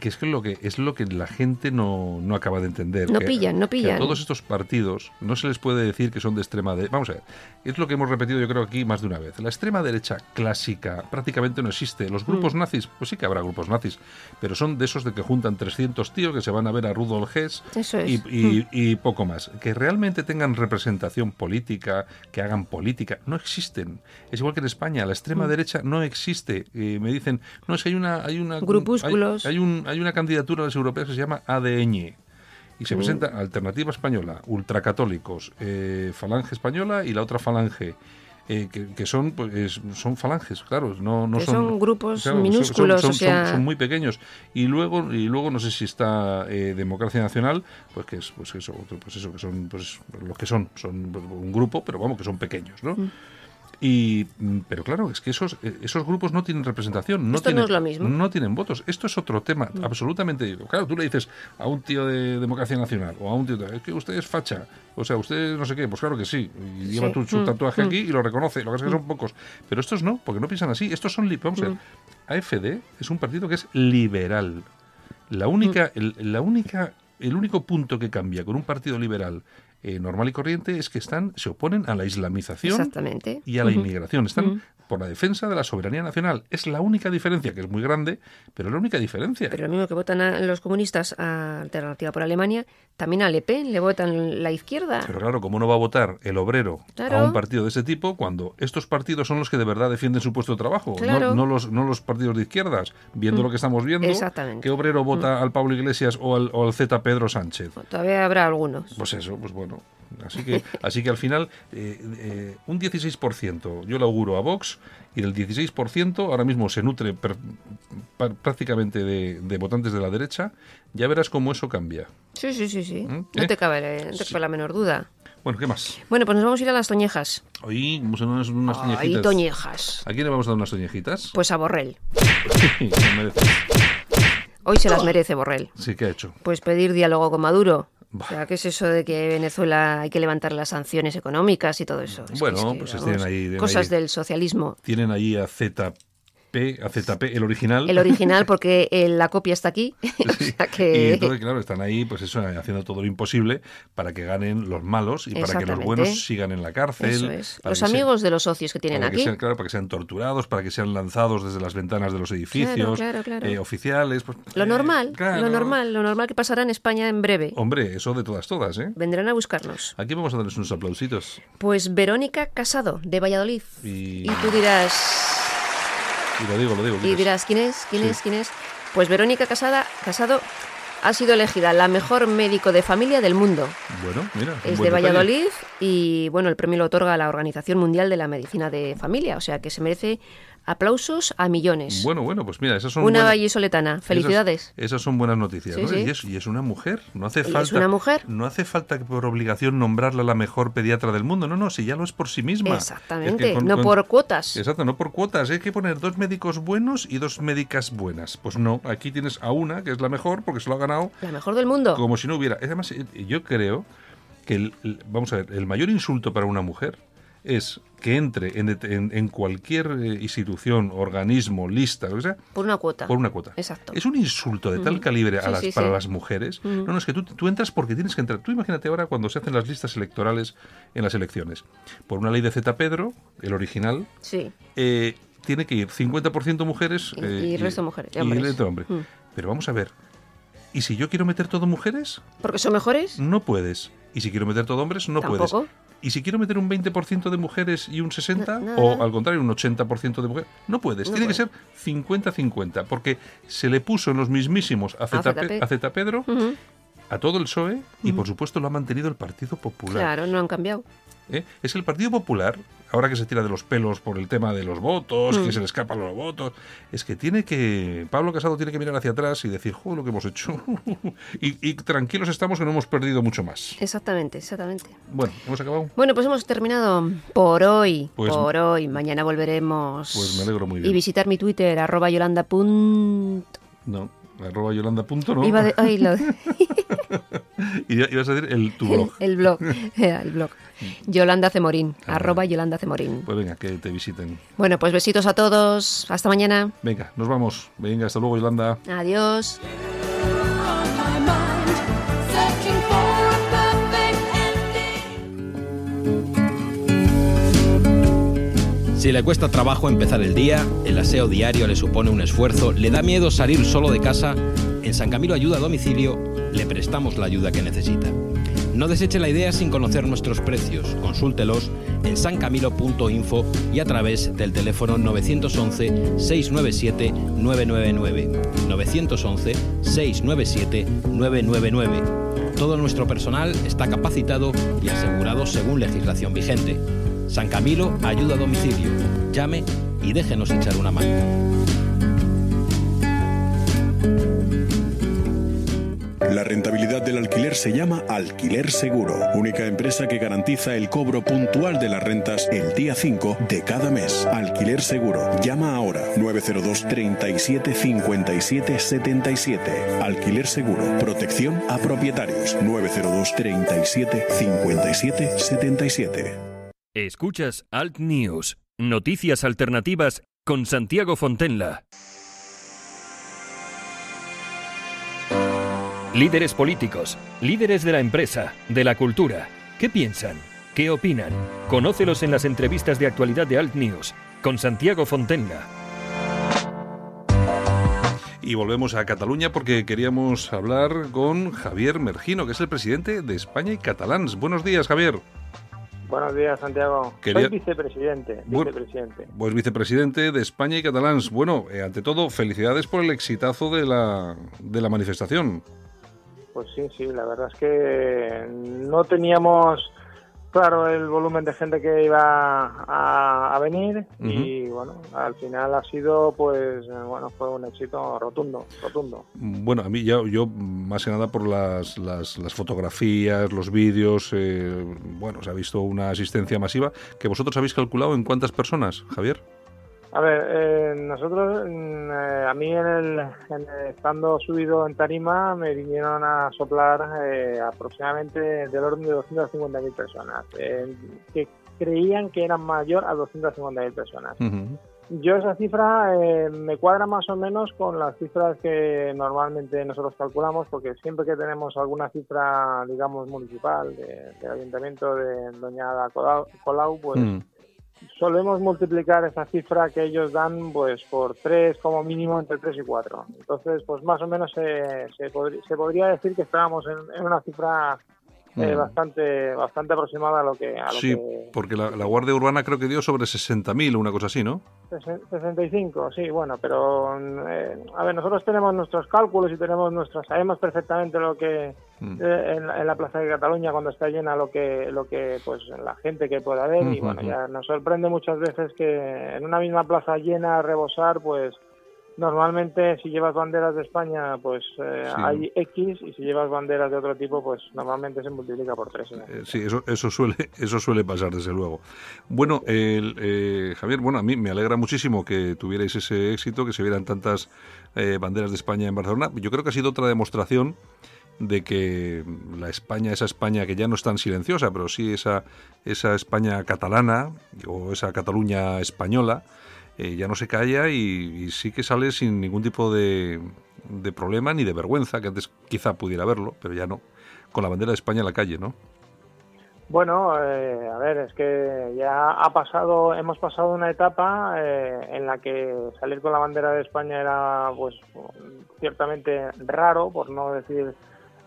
Que es que lo que es lo que la gente no, no acaba de entender. No que- pillan, no que a pillan. todos estos partidos no se les puede decir que son de extrema derecha. Vamos a ver, es lo que hemos repetido yo creo aquí más de una vez. La extrema derecha clásica prácticamente no existe. Los grupos Mm. nazis, pues sí que habrá grupos nazis, pero son de esos de que juntan 300 tíos que se van a ver a Rudolf Hess Eso es. y, y- y poco más. Que realmente tengan representación política, que hagan política, no existen. Es igual que en España, la extrema Mm. derecha no existe. Eh, me dicen, no, es que hay una... Hay una Grupúsculos. Hay, hay un- hay una candidatura a las europeas que se llama ADN. Y se presenta Alternativa Española, ultracatólicos, eh, Falange Española y la otra Falange. eh, que, que son pues, es- son falanges, claro, no, no Que son, son grupos son- minúsculos, son- o sea- son- son muy pequeños y luego y luego no sé si está eh, Democracia Nacional, pues que es pues eso, otro- pues eso que son pues los que son, son un grupo, pero vamos que son pequeños, ¿no? Mm. Y, mm, pero claro, es que esos, eh, esos grupos no tienen representación, no Esto no tienen, es lo mismo. no tienen votos. Esto es otro tema, absolutamente. Claro, tú le dices a un tío de Democracia Nacional o a un tío de, es que usted es facha, o sea, usted no sé qué, pues claro que sí. Y lleva tu, su Mm, tatuaje mm. aquí y lo reconoce, lo que pasa es que son pocos. Pero estos no, porque no piensan así. Estos son, vamos a ver, Mm. AFD es un partido que es liberal. La única, Mm. el, la única, el único punto que cambia con un partido liberal eh, normal y corriente es que están, se oponen a la islamización y a la inmigración. Están. Por la defensa de la soberanía nacional. Es la única diferencia, que es muy grande, pero la única diferencia. Pero lo mismo que votan a los comunistas a Alternativa por Alemania, también a Le Pen le votan la izquierda. Pero claro, ¿cómo no va a votar el obrero Claro. a un partido de ese tipo cuando estos partidos son los que de verdad defienden su puesto de trabajo? No- Claro. No, los, no los partidos de izquierdas. Viendo Mm. lo que estamos viendo, Exactamente. ¿qué obrero vota al Pablo Iglesias o al, o al Z Pedro Sánchez? Todavía habrá algunos. Pues eso, pues bueno. Así que, así que al final, eh, eh, un 16% yo le auguro a Vox y del 16% ahora mismo se nutre per- pa- prácticamente de, de votantes de la derecha. Ya verás cómo eso cambia. Sí, sí, sí, sí. ¿Mm? No ¿Eh? te cabe, no te cabe la menor duda. Bueno, ¿qué más? Bueno, pues nos vamos a ir a las toñejas. Hoy vamos a dar unas, unas Ay, toñejitas. toñejas. ¿A quién le vamos a dar unas toñejitas? Pues a Borrell. Sí, se merece. Hoy se las merece Borrell. Sí, ¿qué ha hecho? Pues pedir diálogo con Maduro. O sea, ¿qué es eso de que Venezuela hay que levantar las sanciones económicas y todo eso? Es que- Bueno, es que, pues tienen ahí- tienen Cosas ahí- del socialismo. Tienen ahí a Z AZP, AZP, el original. El original, porque eh, la copia está aquí. (laughs) o sea que... Y entonces, claro, están ahí, pues eso, haciendo todo lo imposible para que ganen los malos y para que los buenos sigan en la cárcel. Eso es. Los sean- amigos de los socios que tienen para que aquí. sean, claro, para que sean torturados, para que sean lanzados desde las ventanas de los edificios claro, claro. eh, oficiales. pues, Lo eh, normal, claro. lo normal, lo normal que pasará en España en breve. Hombre, eso de todas, todas, ¿eh? Vendrán a buscarnos. Aquí vamos a darles unos aplausitos. Pues Verónica Casado, de Valladolid. Y, Y tú dirás, y lo digo, lo digo. y dirás, ¿quién es? ¿Quién Sí. es? ¿Quién es? Pues Verónica Casada, Casado ha sido elegida la mejor médico de familia del mundo. Bueno, mira. Es de detalle. Valladolid y bueno, el premio lo otorga la Organización Mundial de la Medicina de Familia, o sea que se merece aplausos a millones. Bueno, bueno, pues mira, esas son Una buenas- vallisoletana. Felicidades. Esas, esas son buenas noticias. Sí, ¿no? sí. Y, es, y es una mujer. No hace Y es falta. una mujer. No hace falta que por obligación nombrarla la mejor pediatra del mundo. No, no, si ya lo es por sí misma. Exactamente, Es que con- no con- por cuotas. Exacto, no por cuotas. Hay que poner dos médicos buenos y dos médicas buenas. Pues no, aquí tienes a una que es la mejor porque se lo ha ganado La mejor del mundo. como si no hubiera. Además, eh, yo creo que, el, el- vamos a ver, el mayor insulto para una mujer es que entre en, det- en- en cualquier eh, institución, organismo, lista, lo que sea, Por una cuota. por una cuota. Exacto. Es un insulto de tal calibre a Sí, las- sí, para sí. las mujeres. No, no, es que tú, tú entras porque tienes que entrar. Tú imagínate ahora cuando se hacen las listas electorales en las elecciones. Por una ley de Z Pedro, el original, Sí. eh, tiene que ir 50% mujeres Y- eh, y resto mujeres, y y hombres. resto hombre. Mm. Pero vamos a ver. ¿Y si yo quiero meter todo mujeres? ¿Porque son mejores? No puedes. ¿Y si quiero meter todo hombres? No puedes. ¿Y si quiero meter un 20% de mujeres y un 60%? No, nada. o al contrario, un 80% de mujeres? No puedes. No Tiene que ser 50-50. Porque se le puso en los mismísimos a Z, ZP. a Z Pedro, a todo el PSOE y por supuesto lo ha mantenido el Partido Popular. Claro, no han cambiado. ¿eh? Es el Partido Popular, ahora que se tira de los pelos por el tema de los votos, Mm. que se le escapan los votos, es que tiene que. Pablo Casado tiene que mirar hacia atrás y decir, joder, lo que hemos hecho. (laughs) y, y tranquilos estamos que no hemos perdido mucho más. Exactamente, exactamente. Bueno, hemos acabado. Bueno, pues hemos terminado por hoy. Pues- por hoy. Mañana volveremos. Pues me alegro muy Y bien. visitar mi Twitter, arroba yolanda. punt- No, arroba yolanda punto, ¿no? Iba de- ay, lo- (laughs) (laughs) y ibas a decir el, tu blog. el blog. (laughs) Era el blog. Yolanda Cemorín. arroba Yolanda Cemorín. Pues venga, que te visiten. Bueno, pues besitos a todos. Hasta mañana. Venga, nos vamos. Venga, hasta luego, Yolanda. Adiós. Si le cuesta trabajo empezar el día, el aseo diario le supone un esfuerzo, le da miedo salir solo de casa, en San Camilo Ayuda a Domicilio le prestamos la ayuda que necesita. No deseche la idea sin conocer nuestros precios. Consúltelos en sancamilo.info y a través del teléfono 911-697-999. 911-697-999. Todo nuestro personal está capacitado y asegurado según legislación vigente. San Camilo ayuda a domicilio. Llame y déjenos echar una mano. La rentabilidad del alquiler se llama Alquiler Seguro, única empresa que garantiza el cobro puntual de las rentas el día 5 de cada mes. Alquiler Seguro. Llama ahora 902 37 57 77. Alquiler Seguro. Protección a propietarios 902 37 57 77. Escuchas Alt News, noticias alternativas con Santiago Fontenla. Líderes políticos, líderes de la empresa, de la cultura. ¿Qué piensan? ¿Qué opinan? Conócelos en las entrevistas de actualidad de Alt News con Santiago Fontenla. Y volvemos a Cataluña porque queríamos hablar con Javier Mergino, que es el presidente de España y Catalans. Buenos días, Javier. Buenos días, Santiago. Quería- Soy vicepresidente. Bueno. vicepresidente. Pues vicepresidente de España y Catalans. Bueno, eh, ante todo, felicidades por el exitazo de la, de la manifestación. Pues sí, sí, la verdad es que no teníamos claro el volumen de gente que iba a, a venir y bueno, al final ha sido pues bueno, fue un éxito rotundo, rotundo. Bueno, a mí ya, yo más que nada por las, las, las fotografías, los vídeos, eh, bueno, se ha visto una asistencia masiva. ¿Que vosotros habéis calculado en cuántas personas, Javier? A ver, eh, nosotros, mm, eh, a mí en el, en el- estando subido en tarima, me vinieron a soplar eh, aproximadamente del orden de 250.000 personas, eh, que creían que eran mayor a 250.000 personas. Ujú. Yo esa cifra eh, me cuadra más o menos con las cifras que normalmente nosotros calculamos, porque siempre que tenemos alguna cifra, digamos, municipal, de- del ayuntamiento de Doña Colau, Colau, pues Mm. Solemos multiplicar esa cifra que ellos dan pues por tres como mínimo entre tres y cuatro. Entonces, pues más o menos se, se, se podría decir que estábamos en una cifra eh, bastante bastante aproximada a lo que a lo Sí, que porque la, la Guardia Urbana creo que dio sobre 60.000 o una cosa así, ¿no? Sesen- 65, sí, bueno, pero eh, a ver, nosotros tenemos nuestros cálculos y tenemos nuestros, sabemos perfectamente lo que Mm. eh, en, la- en la Plaza de Cataluña cuando está llena lo que lo que pues la gente que puede haber y bueno, ya nos sorprende muchas veces que en una misma plaza llena a rebosar, pues normalmente si llevas banderas de España, pues eh, Sí. hay X y si llevas banderas de otro tipo, pues normalmente se multiplica por tres. ¿no? Eh, Sí, eso, eso suele (laughs) eso suele pasar, desde luego. Bueno, el, eh, Javier, bueno, a mí me alegra muchísimo que tuvierais ese éxito, que se vieran tantas eh, banderas de España en Barcelona. Yo creo que ha sido otra demostración de que la España, esa España que ya no es tan silenciosa, pero sí esa, esa España catalana o esa Cataluña española, eh, ya no se calla y, sí que sale sin ningún tipo de, problema ni de vergüenza, que antes quizá pudiera haberlo, pero ya no, con la bandera de España en la calle, ¿no? Bueno, eh, a ver, es que ya ha pasado, hemos pasado una etapa eh, en la que salir con la bandera de España era, pues, ciertamente raro, por no decir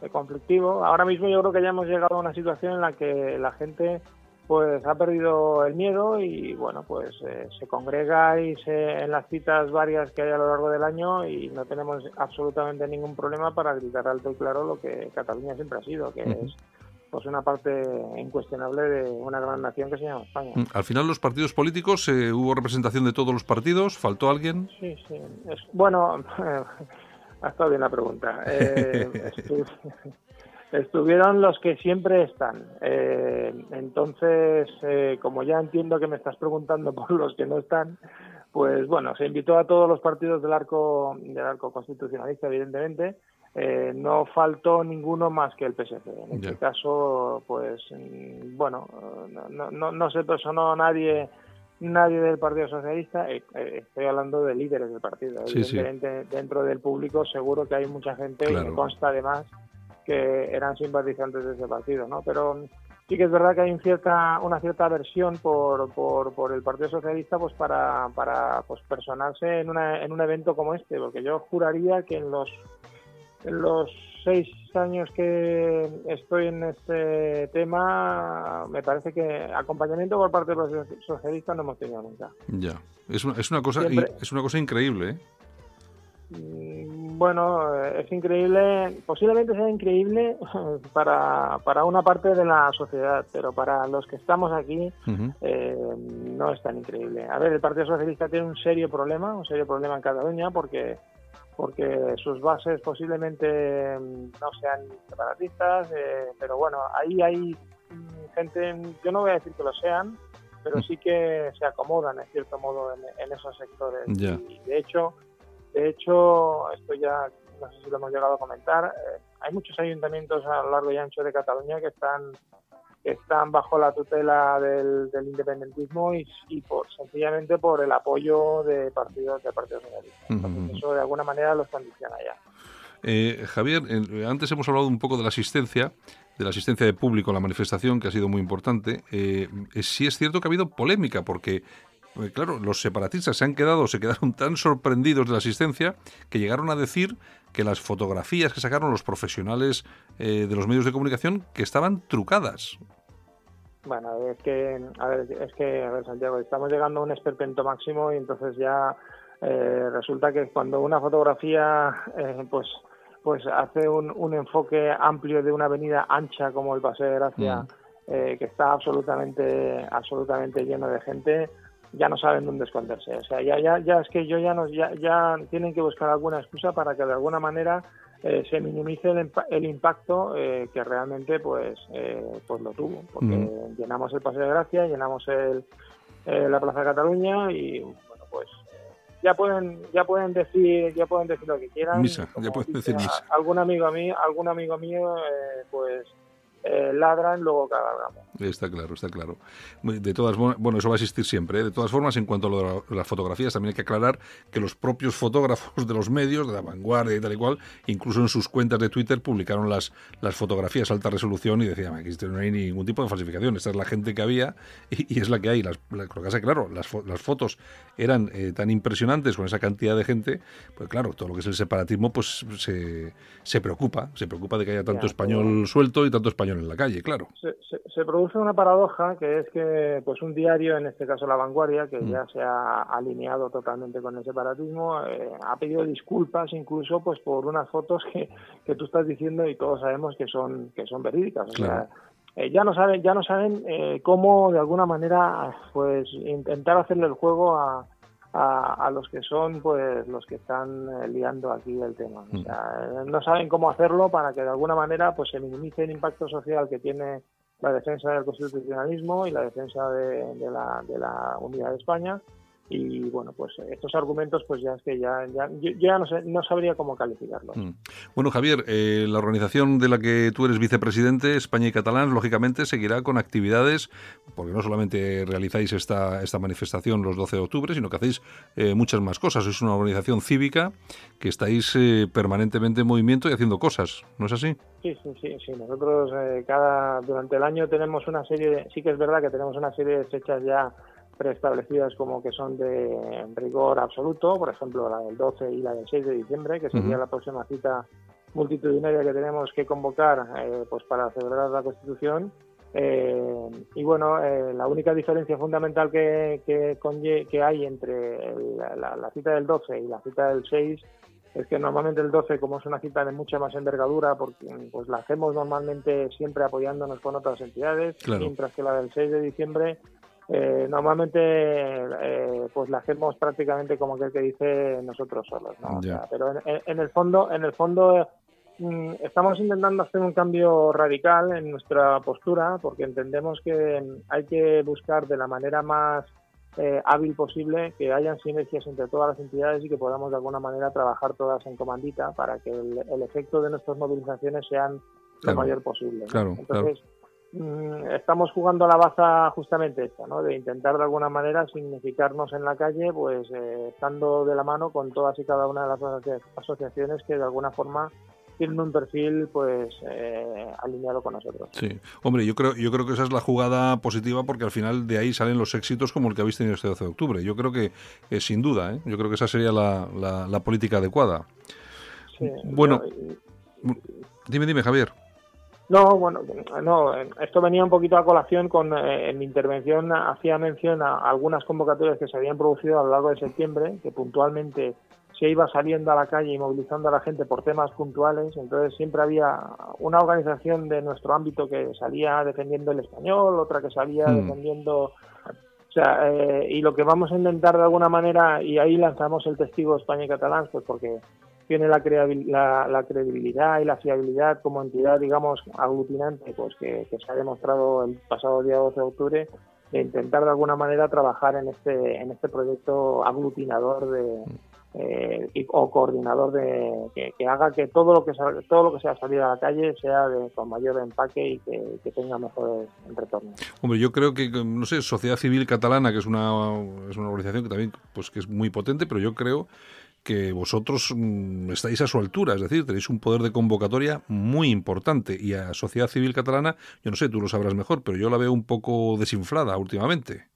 eh, conflictivo. Ahora mismo yo creo que ya hemos llegado a una situación en la que la gente, pues, ha perdido el miedo y, bueno, pues, eh, se congrega y se, en las citas varias que hay a lo largo del año y no tenemos absolutamente ningún problema para gritar alto y claro lo que Cataluña siempre ha sido, que es pues una parte incuestionable de una gran nación que se llama España. Mm, Al final los partidos políticos, eh, hubo representación de todos los partidos, faltó alguien. Sí, sí. Es- bueno, (laughs) ha estado bien la pregunta. Eh, (laughs) estuvieron los que siempre están. Eh, entonces, eh, como ya entiendo que me estás preguntando (laughs) por los que no están, pues bueno, se invitó a todos los partidos del arco del arco constitucionalista, evidentemente. Eh, no faltó ninguno más que el PSC. En este caso, pues mm, bueno, no, no- no, se personó nadie nadie del Partido Socialista. Eh, eh, estoy hablando de líderes del partido. Sí, sí. Evidentemente, dentro del público seguro que hay mucha gente, y me consta además que eran simpatizantes de ese partido, ¿no? Pero mm, sí que es verdad que hay un cierta, una cierta aversión por, por, por el Partido Socialista pues para, para pues personarse en, una, en un evento como este, porque yo juraría que en los en los seis años que estoy en este tema, me parece que acompañamiento por parte del Partido Socialista no hemos tenido nunca. Ya. Es una, es una cosa Siempre- es una cosa increíble, ¿eh? Bueno, eh, es increíble, posiblemente sea increíble (laughs) para, para una parte de la sociedad, pero para los que estamos aquí eh, no es tan increíble. A ver, el Partido Socialista tiene un serio problema, un serio problema en Cataluña porque porque sus bases posiblemente mm, no sean separatistas, eh, pero bueno, ahí hay mm, gente, yo no voy a decir que lo sean, pero sí que se acomodan en cierto modo en, en esos sectores. Ya. Y de hecho, de hecho, esto ya no sé si lo hemos llegado a comentar, eh, hay muchos ayuntamientos a lo largo y ancho de Cataluña que están que están bajo la tutela del, del independentismo y, y por sencillamente por el apoyo de partidos de partidos socialistas. Ujú. Eso de alguna manera los condiciona ya. Eh, Javier, eh, antes hemos hablado un poco de la asistencia, de la asistencia de público a la manifestación, que ha sido muy importante. Eh, sí es cierto que ha habido polémica, porque, claro, los separatistas se han quedado, se quedaron tan sorprendidos de la asistencia que llegaron a decir que las fotografías que sacaron los profesionales eh, de los medios de comunicación que estaban trucadas. Bueno, es que, a ver, es que, a ver, Santiago, estamos llegando a un esperpento máximo y entonces ya eh, resulta que cuando una fotografía, eh, pues, pues hace un, un enfoque amplio de una avenida ancha como el Paseo de Gracia, Mm. eh, que está absolutamente, absolutamente lleno de gente, ya no saben dónde esconderse. O sea, ya, ya, ya es que yo ya no, ya, ya tienen que buscar alguna excusa para que de alguna manera eh, se minimice el, el impacto eh, que realmente pues eh, pues lo tuvo porque Mm. llenamos el paseo de Gracia llenamos el, eh, la Plaza de Cataluña y bueno pues eh, ya pueden ya pueden decir ya pueden decir lo que quieran Misa, ya pueden decir misa. algún amigo a mí algún amigo mío eh, pues eh, ladran, luego cabalgamos. Está claro, está claro. De todas bueno, eso va a existir siempre. ¿eh? De todas formas, en cuanto a lo de la- las fotografías, también hay que aclarar que los propios fotógrafos de los medios, de la vanguardia y tal y cual, incluso en sus cuentas de Twitter publicaron las, las fotografías a alta resolución y decían, aquí no hay ningún tipo de falsificación, esta es la gente que había y, y es la que hay. Las, la- lo que que, claro, las, las fotos eran eh, tan impresionantes con esa cantidad de gente, pues claro, todo lo que es el separatismo, pues se, se preocupa, se preocupa de que haya tanto Ya, español suelto y tanto español en la calle, claro. Se, se- se produce una paradoja que es que pues un diario, en este caso La Vanguardia, que Mm. ya se ha alineado totalmente con el separatismo, eh, ha pedido disculpas incluso pues por unas fotos que, que tú estás diciendo y todos sabemos que son que son verídicas. O Claro. sea, eh, ya no saben ya no saben eh, cómo de alguna manera pues intentar hacerle el juego a, a, a los que son pues los que están eh, liando aquí el tema. O sea, eh, no saben cómo hacerlo para que de alguna manera pues se minimice el impacto social que tiene la defensa del constitucionalismo y la defensa de, de la, de la unidad de España y bueno pues estos argumentos pues ya es que ya, ya yo, ya no sé no sabría cómo calificarlos Mm. Bueno, Javier, eh, la organización de la que tú eres vicepresidente, España y Catalán, lógicamente seguirá con actividades, porque no solamente realizáis esta, esta manifestación los 12 de octubre, sino que hacéis eh, muchas más cosas. Sois una organización cívica que estáis eh, permanentemente en movimiento y haciendo cosas, ¿no es así? Sí, sí, sí, sí. Nosotros eh, cada durante el año tenemos una serie, de, sí que es verdad que tenemos una serie de fechas ya preestablecidas como que son de rigor absoluto, por ejemplo la del 12 y la del 6 de diciembre, que sería la próxima cita multitudinaria que tenemos que convocar eh, pues para celebrar la Constitución. Eh, y bueno, eh, la única diferencia fundamental que, que, conlle- que hay entre el- la, la cita del 12 y la cita del 6 es que normalmente el 12, como es una cita de mucha más envergadura, porque pues la hacemos normalmente siempre apoyándonos con otras entidades, Claro. mientras que la del 6 de diciembre eh, normalmente eh, pues la hacemos prácticamente como aquel que dice nosotros solos, ¿no? O sea, pero en, el fondo, en el fondo mm, estamos intentando hacer un cambio radical en nuestra postura porque entendemos que hay que buscar de la manera más eh, hábil posible que hayan sinergias entre todas las entidades y que podamos de alguna manera trabajar todas en comandita para que el, el efecto de nuestras movilizaciones sean Claro. lo mayor posible. ¿no? Claro, Entonces, mm, estamos jugando a la baza justamente esta, ¿no? de intentar de alguna manera significarnos en la calle, pues eh, estando de la mano con todas y cada una de las asocia- asociaciones que de alguna forma tienen un perfil pues eh, alineado con nosotros. Sí. Hombre, yo creo, yo creo que esa es la jugada positiva porque al final de ahí salen los éxitos como el que habéis tenido este 12 de octubre. Yo creo que, eh, sin duda, ¿eh? yo creo que esa sería la, la- la política adecuada. Sí, Bueno, yo- dime, dime, Javier. No, bueno, no, esto venía un poquito a colación con, eh, en mi intervención hacía mención a algunas convocatorias que se habían producido a lo largo de septiembre, que puntualmente se iba saliendo a la calle y movilizando a la gente por temas puntuales, entonces siempre había una organización de nuestro ámbito que salía defendiendo el español, otra que salía Mm. defendiendo o sea, eh, y lo que vamos a intentar de alguna manera, y ahí lanzamos el testigo España y Catalán, pues porque tiene la, la, la credibilidad y la fiabilidad como entidad, digamos, aglutinante, pues que, que se ha demostrado el pasado día 12 de octubre, de intentar de alguna manera trabajar en este, en este proyecto aglutinador de, eh, y- o coordinador de que, que haga que todo lo que sal- todo lo que sea salir a la calle sea de, con mayor empaque y que, que tenga mejores retornos. Hombre, yo creo que, no sé, Sociedad Civil Catalana, que es una, es una organización que también pues, que es muy potente, pero yo creo que vosotros mm, estáis a su altura, es decir, tenéis un poder de convocatoria muy importante y a Sociedad Civil Catalana, yo no sé, tú lo sabrás mejor, pero yo la veo un poco desinflada últimamente.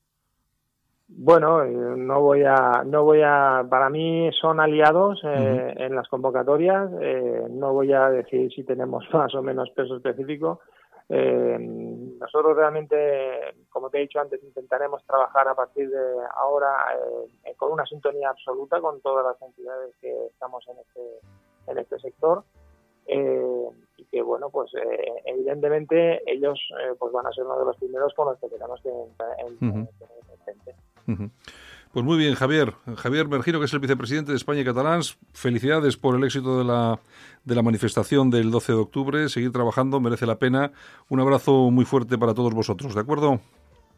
Bueno, eh, no voy a, no voy a, para mí son aliados eh, en las convocatorias. eh, no voy a decir si tenemos (laughs) más o menos peso específico. Eh, nosotros realmente, como te he dicho antes, intentaremos trabajar a partir de ahora eh, con una sintonía absoluta con todas las entidades que estamos en este, en este sector. Eh, y que bueno pues eh, evidentemente ellos eh, pues van a ser uno de los primeros con los que tenemos que en- en- presente. Ujú. Pues muy bien, Javier. Javier Bergiro, que es el vicepresidente de España y Catalán, felicidades por el éxito de la, de la manifestación del 12 de octubre. Seguir trabajando merece la pena. Un abrazo muy fuerte para todos vosotros, ¿de acuerdo?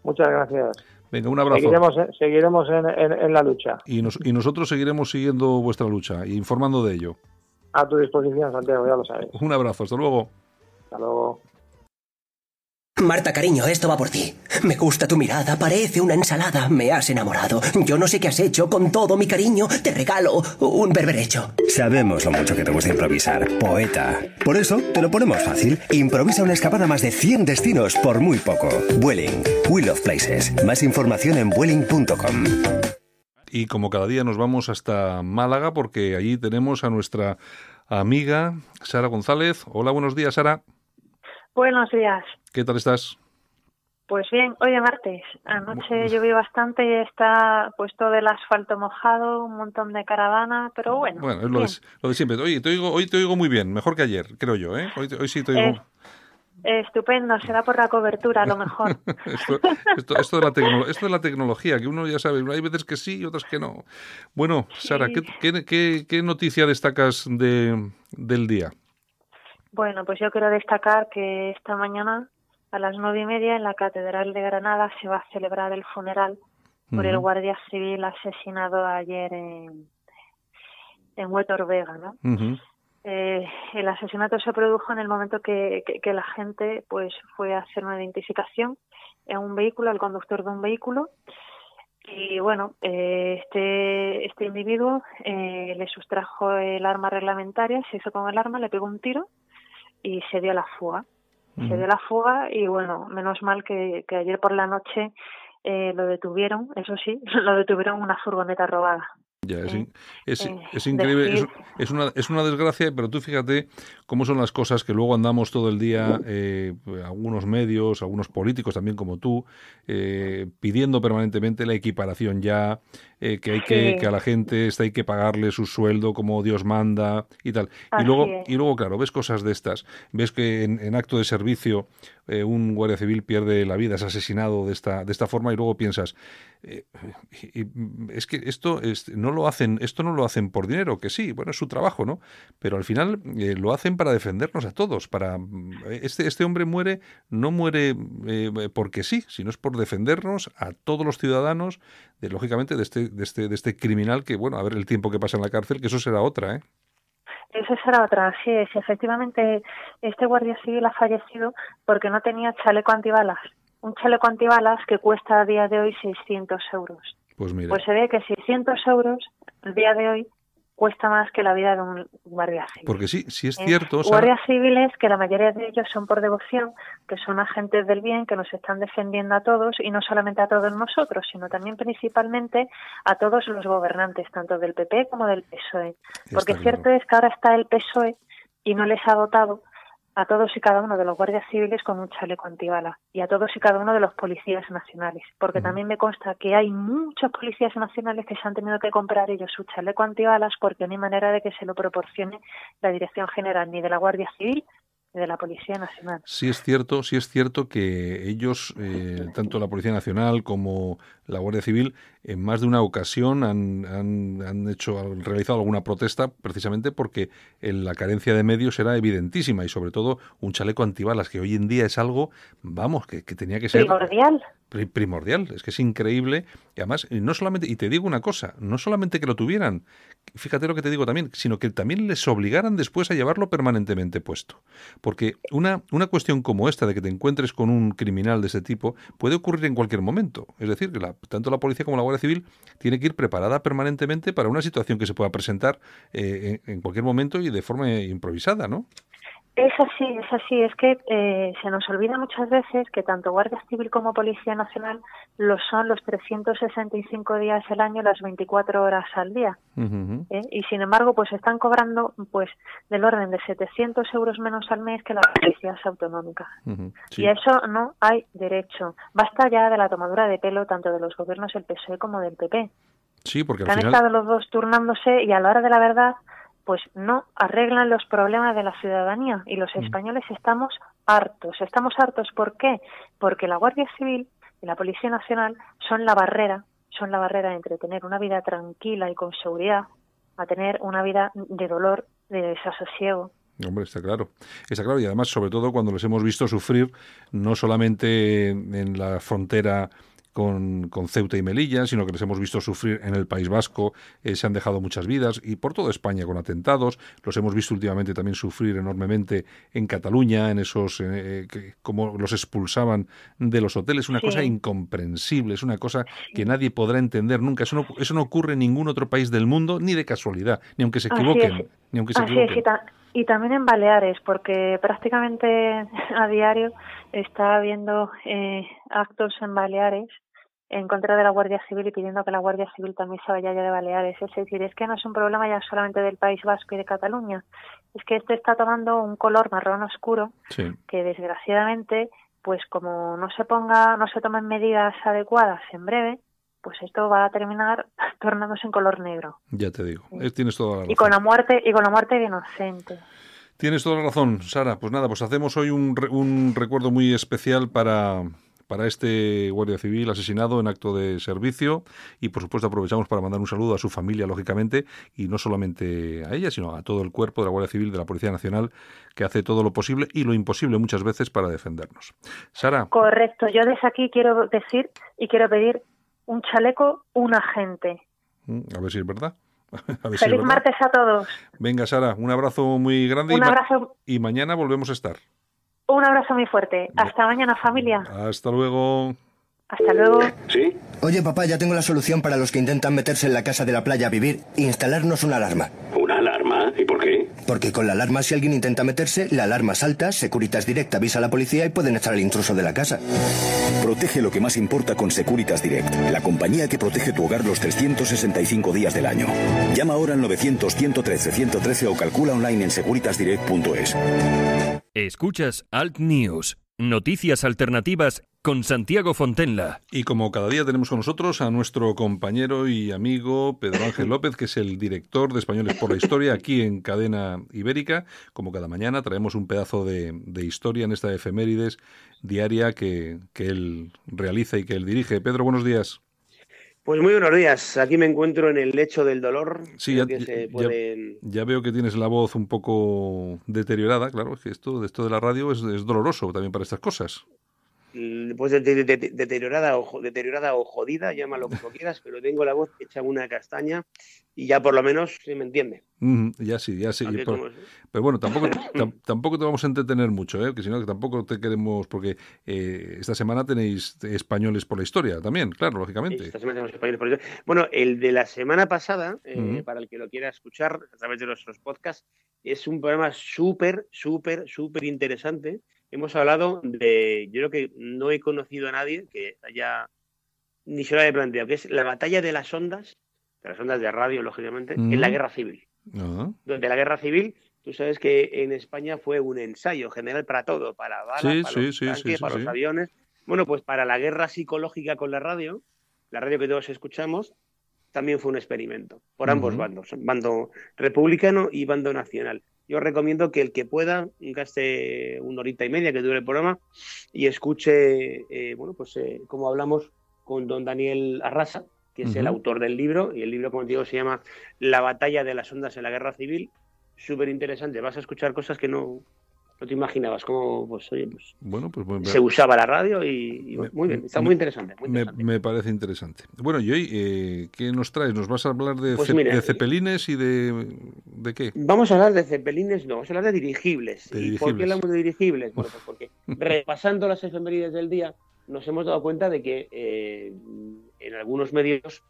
Muchas gracias. Venga, un abrazo. Seguiremos, seguiremos en, en- en la lucha. Y, nos- y nosotros seguiremos siguiendo vuestra lucha y informando de ello. A tu disposición, Santiago, ya lo sabes. Un abrazo, hasta luego. Hasta luego. Marta, cariño, esto va por ti. Me gusta tu mirada, parece una ensalada. Me has enamorado. Yo no sé qué has hecho, con todo mi cariño te regalo un berberecho. Sabemos lo mucho que te gusta improvisar, poeta. Por eso te lo ponemos fácil. Improvisa una escapada a más de 100 destinos por muy poco. Vueling, We Love Places. Más información en vueling.com. Y como cada día nos vamos hasta Málaga porque allí tenemos a nuestra amiga Sara González. Hola, buenos días, Sara. Buenos días. ¿Qué tal estás? Pues bien, hoy de martes. Anoche llovió bastante y está pues todo el asfalto mojado, un montón de caravana, pero bueno. Bueno, es lo de, bien. lo de siempre. Oye, te oigo, hoy te oigo muy bien, mejor que ayer, creo yo, ¿eh? Hoy, sí te oigo. Es- estupendo, será por la cobertura a lo mejor. (laughs) Esto, esto, esto de la tecno- esto de la tecnología, que uno ya sabe, hay veces que sí y otras que no. Bueno, Sara, ¿qué, qué, qué- qué noticia destacas de, del día? Bueno, pues yo quiero destacar que esta mañana a las nueve y media en la Catedral de Granada se va a celebrar el funeral por el guardia civil asesinado ayer en, en Huetor Vega, ¿no? Eh, el asesinato se produjo en el momento que, que- que la gente pues fue a hacer una identificación en un vehículo, el conductor de un vehículo, y bueno, eh, este, este individuo eh, le sustrajo el arma reglamentaria, se hizo con el arma, le pegó un tiro y se dio la fuga. Se dio la fuga y bueno, menos mal que, que ayer por la noche eh, lo detuvieron, eso sí, (laughs) lo detuvieron una furgoneta robada. Ya, es, in- es, eh, es increíble, es, decir- es una, es una desgracia, pero tú fíjate cómo son las cosas que luego andamos todo el día, eh, algunos medios, algunos políticos también como tú, eh, pidiendo permanentemente la equiparación ya, eh, que hay que, Sí. que a la gente esta hay que pagarle su sueldo como Dios manda y tal. Y luego, y luego, claro, ves cosas de estas, ves que en, en acto de servicio eh, un guardia civil pierde la vida, es asesinado de esta, de esta forma y luego piensas, y- y es que esto es- no lo hacen, esto no lo hacen por dinero, que sí, bueno, es su trabajo, ¿no? Pero al final eh, lo hacen para defendernos a todos, para mm, este, este hombre muere, no muere eh, porque sí, sino es por defendernos a todos los ciudadanos, de, lógicamente, de este, de este, de este criminal que, bueno, a ver el tiempo que pasa en la cárcel, que eso será otra, ¿eh? Esa será otra, así es. Efectivamente, este guardia civil ha fallecido porque no tenía chaleco antibalas. Un chaleco antibalas que cuesta a día de hoy 600 euros. Pues mira. Pues se ve que 600 euros al día de hoy cuesta más que la vida de un guardia civil. Porque sí, sí es ¿eh? cierto, Sara, Guardias civiles que la mayoría de ellos son por devoción, que son agentes del bien, que nos están defendiendo a todos y no solamente a todos nosotros, sino también principalmente a todos los gobernantes, tanto del PP como del PSOE. Porque Está cierto es que ahora está el PSOE y no les ha dotado a todos y cada uno de los guardias civiles con un chaleco antibala y a todos y cada uno de los policías nacionales. Porque también me consta que hay muchos policías nacionales que se han tenido que comprar ellos su chaleco antibalas porque no hay manera de que se lo proporcione la Dirección General ni de la Guardia Civil de la Policía Nacional. Sí es cierto, sí es cierto que ellos, eh, tanto la Policía Nacional como la Guardia Civil, en más de una ocasión han, han, han hecho, han realizado alguna protesta precisamente porque en la carencia de medios era evidentísima y sobre todo un chaleco antibalas que hoy en día es algo, vamos, que, que tenía que ser Primordial. Pri- primordial, es que es increíble. Y además no solamente y te digo una cosa, no solamente que lo tuvieran, fíjate lo que te digo también, sino que también les obligaran después a llevarlo permanentemente puesto, porque una una cuestión como esta de que te encuentres con un criminal de ese tipo puede ocurrir en cualquier momento, es decir, que la- tanto la policía como la Guardia Civil tiene que ir preparada permanentemente para una situación que se pueda presentar eh, en cualquier momento y de forma improvisada, ¿no? Es así, es así. Es que eh, se nos olvida muchas veces que tanto Guardia Civil como Policía Nacional lo son los 365 días al año, las 24 horas al día. ¿eh? Y sin embargo, pues están cobrando pues del orden de 700 euros menos al mes que las policías autonómicas. Sí. Y a eso no hay derecho. Basta ya de la tomadura de pelo tanto de los gobiernos del PSOE como del PP. Sí, porque que al han final estado los dos turnándose y a la hora de la verdad pues no arreglan los problemas de la ciudadanía y los españoles estamos hartos. Estamos hartos ¿por qué? Porque la Guardia Civil y la Policía Nacional son la barrera, son la barrera entre tener una vida tranquila y con seguridad a tener una vida de dolor, de desasosiego. Hombre, está claro. Está claro. Y además, sobre todo cuando les hemos visto sufrir, no solamente en la frontera con, con Ceuta y Melilla, sino que les hemos visto sufrir en el País Vasco, eh, se han dejado muchas vidas y por toda España con atentados, los hemos visto últimamente también sufrir enormemente en Cataluña, en esos, eh, que, como los expulsaban de los hoteles, una Sí. cosa incomprensible, es una cosa que nadie podrá entender nunca, eso no, eso no ocurre en ningún otro país del mundo, ni de casualidad, ni aunque se equivoquen, ni aunque se Así es, equivoquen. y también en Baleares, porque prácticamente (laughs) a diario está habiendo eh, actos en Baleares en contra de la Guardia Civil y pidiendo que la Guardia Civil también se vaya ya de Baleares. Es decir, es que no es un problema ya solamente del País Vasco y de Cataluña, es que esto está tomando un color marrón oscuro Sí. que desgraciadamente, pues como no se ponga, no se tomen medidas adecuadas en breve, pues esto va a terminar (laughs) tornándose en color negro Ya te digo, eh, tienes toda la razón. y con la muerte y con la muerte de inocente. Tienes toda la razón, Sara. Pues nada, pues hacemos hoy un, un recuerdo muy especial para, para este guardia civil asesinado en acto de servicio y por supuesto aprovechamos para mandar un saludo a su familia, lógicamente, y no solamente a ella, sino a todo el cuerpo de la Guardia Civil de la Policía Nacional que hace todo lo posible y lo imposible muchas veces para defendernos. Sara, Correcto. Yo desde aquí quiero decir y quiero pedir un chaleco, un agente. mm, a ver si es verdad. (laughs) Si es Feliz verdad. martes a todos. Venga, Sara, un abrazo muy grande y, Un ma- abrazo, y mañana volvemos a estar. Un abrazo muy fuerte. Hasta mañana, familia. Hasta luego. Hasta luego. ¿Sí? Oye, papá, ya tengo la solución para los que intentan meterse en la casa de la playa a vivir. Instalarnos una alarma. ¿Una alarma? ¿Y por qué? Porque con la alarma, si alguien intenta meterse, la alarma salta, Securitas Direct avisa a la policía y pueden echar al intruso de la casa. Protege lo que más importa con Securitas Direct, la compañía que protege tu hogar los 365 días del año. Llama ahora al 900-113-113 o calcula online en securitasdirect.es. Escuchas Alt News, noticias alternativas con Santiago Fontenla. Y como cada día tenemos con nosotros a nuestro compañero y amigo Pedro Ángel López, que es el director de Españoles por la Historia aquí en Cadena Ibérica. Como cada mañana traemos un pedazo de, historia en esta efemérides diaria que, que él realiza y que él dirige. Pedro, buenos días. Pues muy buenos días. Aquí me encuentro en el lecho del dolor. Sí, pueden- ya veo que tienes la voz un poco deteriorada. Claro, es que esto, esto de la radio es, es doloroso también para estas cosas. Pues de- de- de- deteriorada o deteriorada o jodida, llámalo como (laughs) quieras, pero tengo la voz hecha una castaña y ya por lo menos se me entiende. Ya sí, ya sí. Pero, como- pero bueno, tampoco, (laughs) tam- tampoco te vamos a entretener mucho, ¿eh? que si no, que tampoco te queremos, porque eh, esta semana tenéis españoles por la historia también, claro, lógicamente. Esta semana tenemos españoles por eso. Bueno, el de la semana pasada, eh, para el que lo quiera escuchar a través de nuestros podcasts, es un programa súper, súper, súper interesante. Hemos hablado de, yo creo que no he conocido a nadie que haya ni se lo haya planteado, que es la batalla de las ondas, de las ondas de radio, lógicamente, en la Ujú. guerra civil. Ah, Durante la guerra civil, tú sabes que en España fue un ensayo general para todo, para balas, Sí, para sí, los sí, tanques, para los aviones. Bueno, pues para la guerra psicológica con la radio, la radio que todos escuchamos, también fue un experimento por ambos bandos, bando republicano y bando nacional. Yo recomiendo que el que pueda gaste una horita y media que dure el programa y escuche, eh, bueno, pues eh, como hablamos con don Daniel Arrasa, que es el autor del libro, y el libro, como te digo, se llama La batalla de las ondas en la guerra civil. Súper interesante, vas a escuchar cosas que no, no te imaginabas, como pues, oye, pues, bueno, pues se usaba la radio y, y muy bien, está me- muy interesante. muy me, interesante. me parece interesante. Bueno, y hoy, eh, ¿qué nos traes? ¿Nos vas a hablar de, Pues ce- mira, de cepelines y de, de qué? Vamos a hablar de cepelines, no, vamos a hablar de dirigibles. De ¿Y por qué dirigibles. hablamos de dirigibles? Bueno, pues porque repasando las efemérides del día, nos hemos dado cuenta de que eh, en algunos medios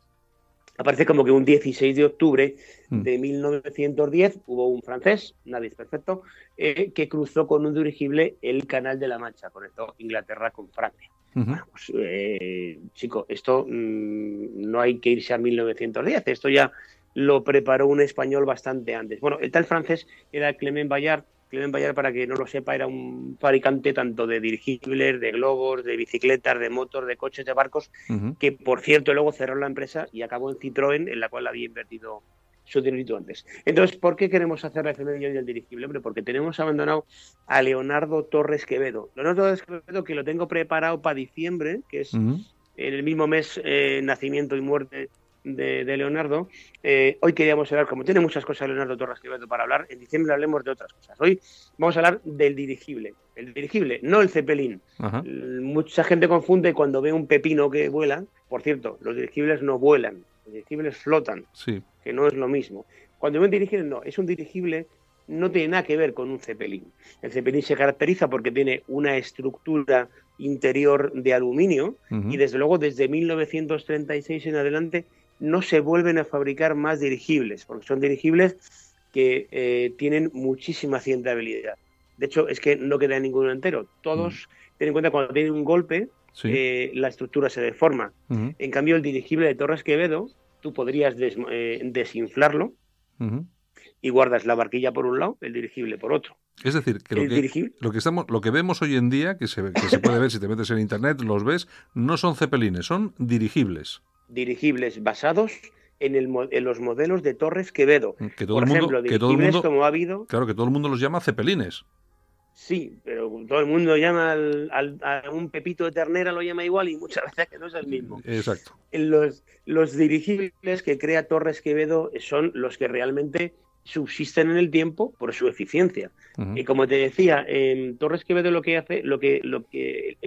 aparece como que un 16 de octubre Mm. de 1910 hubo un francés, nadie es perfecto, eh, que cruzó con un dirigible el Canal de la Mancha, conectó Inglaterra con Francia. Ujú. Pues, eh, chico, esto mm, no hay que irse a 1910, esto ya lo preparó un español bastante antes. Bueno, el tal francés era Clement Bayard. Clement Bayard, para que no lo sepa, era un fabricante tanto de dirigibles, de globos, de bicicletas, de motos, de coches, de barcos, que por cierto luego cerró la empresa y acabó en Citroën, en la cual había invertido su dinerito antes. Entonces, ¿por qué queremos hacer la efeméride del dirigible? Hombre, porque tenemos abandonado a Leonardo Torres Quevedo. Leonardo Torres Quevedo, que lo tengo preparado para diciembre, que es en el mismo mes eh, nacimiento y muerte de, de Leonardo. Eh, hoy queríamos hablar, como tiene muchas cosas Leonardo Torres Quevedo para hablar, en diciembre hablemos de otras cosas. Hoy vamos a hablar del dirigible. El dirigible, no el cepelín. Ajá. Mucha gente confunde cuando ve un pepino que vuela. Por cierto, los dirigibles no vuelan, los dirigibles flotan, Sí. que no es lo mismo. Cuando ve un dirigible, no, es un dirigible, no tiene nada que ver con un cepelín. El cepelín se caracteriza porque tiene una estructura interior de aluminio y desde luego desde 1936 en adelante no se vuelven a fabricar más dirigibles, porque son dirigibles que eh, tienen muchísima accidentabilidad. De hecho, es que no queda ninguno entero. Todos, ten en cuenta, cuando tienen un golpe, Sí. eh, la estructura se deforma. En cambio, el dirigible de Torres Quevedo, tú podrías des- eh, desinflarlo y guardas la barquilla por un lado, el dirigible por otro. Es decir, que lo que, dirigible- lo que estamos, lo que vemos hoy en día, que se, que se puede ver si te metes en internet, los ves, no son cepelines, son dirigibles. Dirigibles basados en, el, en los modelos de Torres Quevedo. Que todo por el mundo, ejemplo, que todo el dirigibles mundo, como ha habido claro, que todo el mundo los llama cepelines. Sí, pero todo el mundo llama al, al- a un pepito de ternera, lo llama igual y muchas (laughs) veces que no es el mismo. Exacto. Los, los dirigibles que crea Torres Quevedo son los que realmente subsisten en el tiempo por su eficiencia. Y como te decía, Torres Quevedo lo que hace, lo que, lo que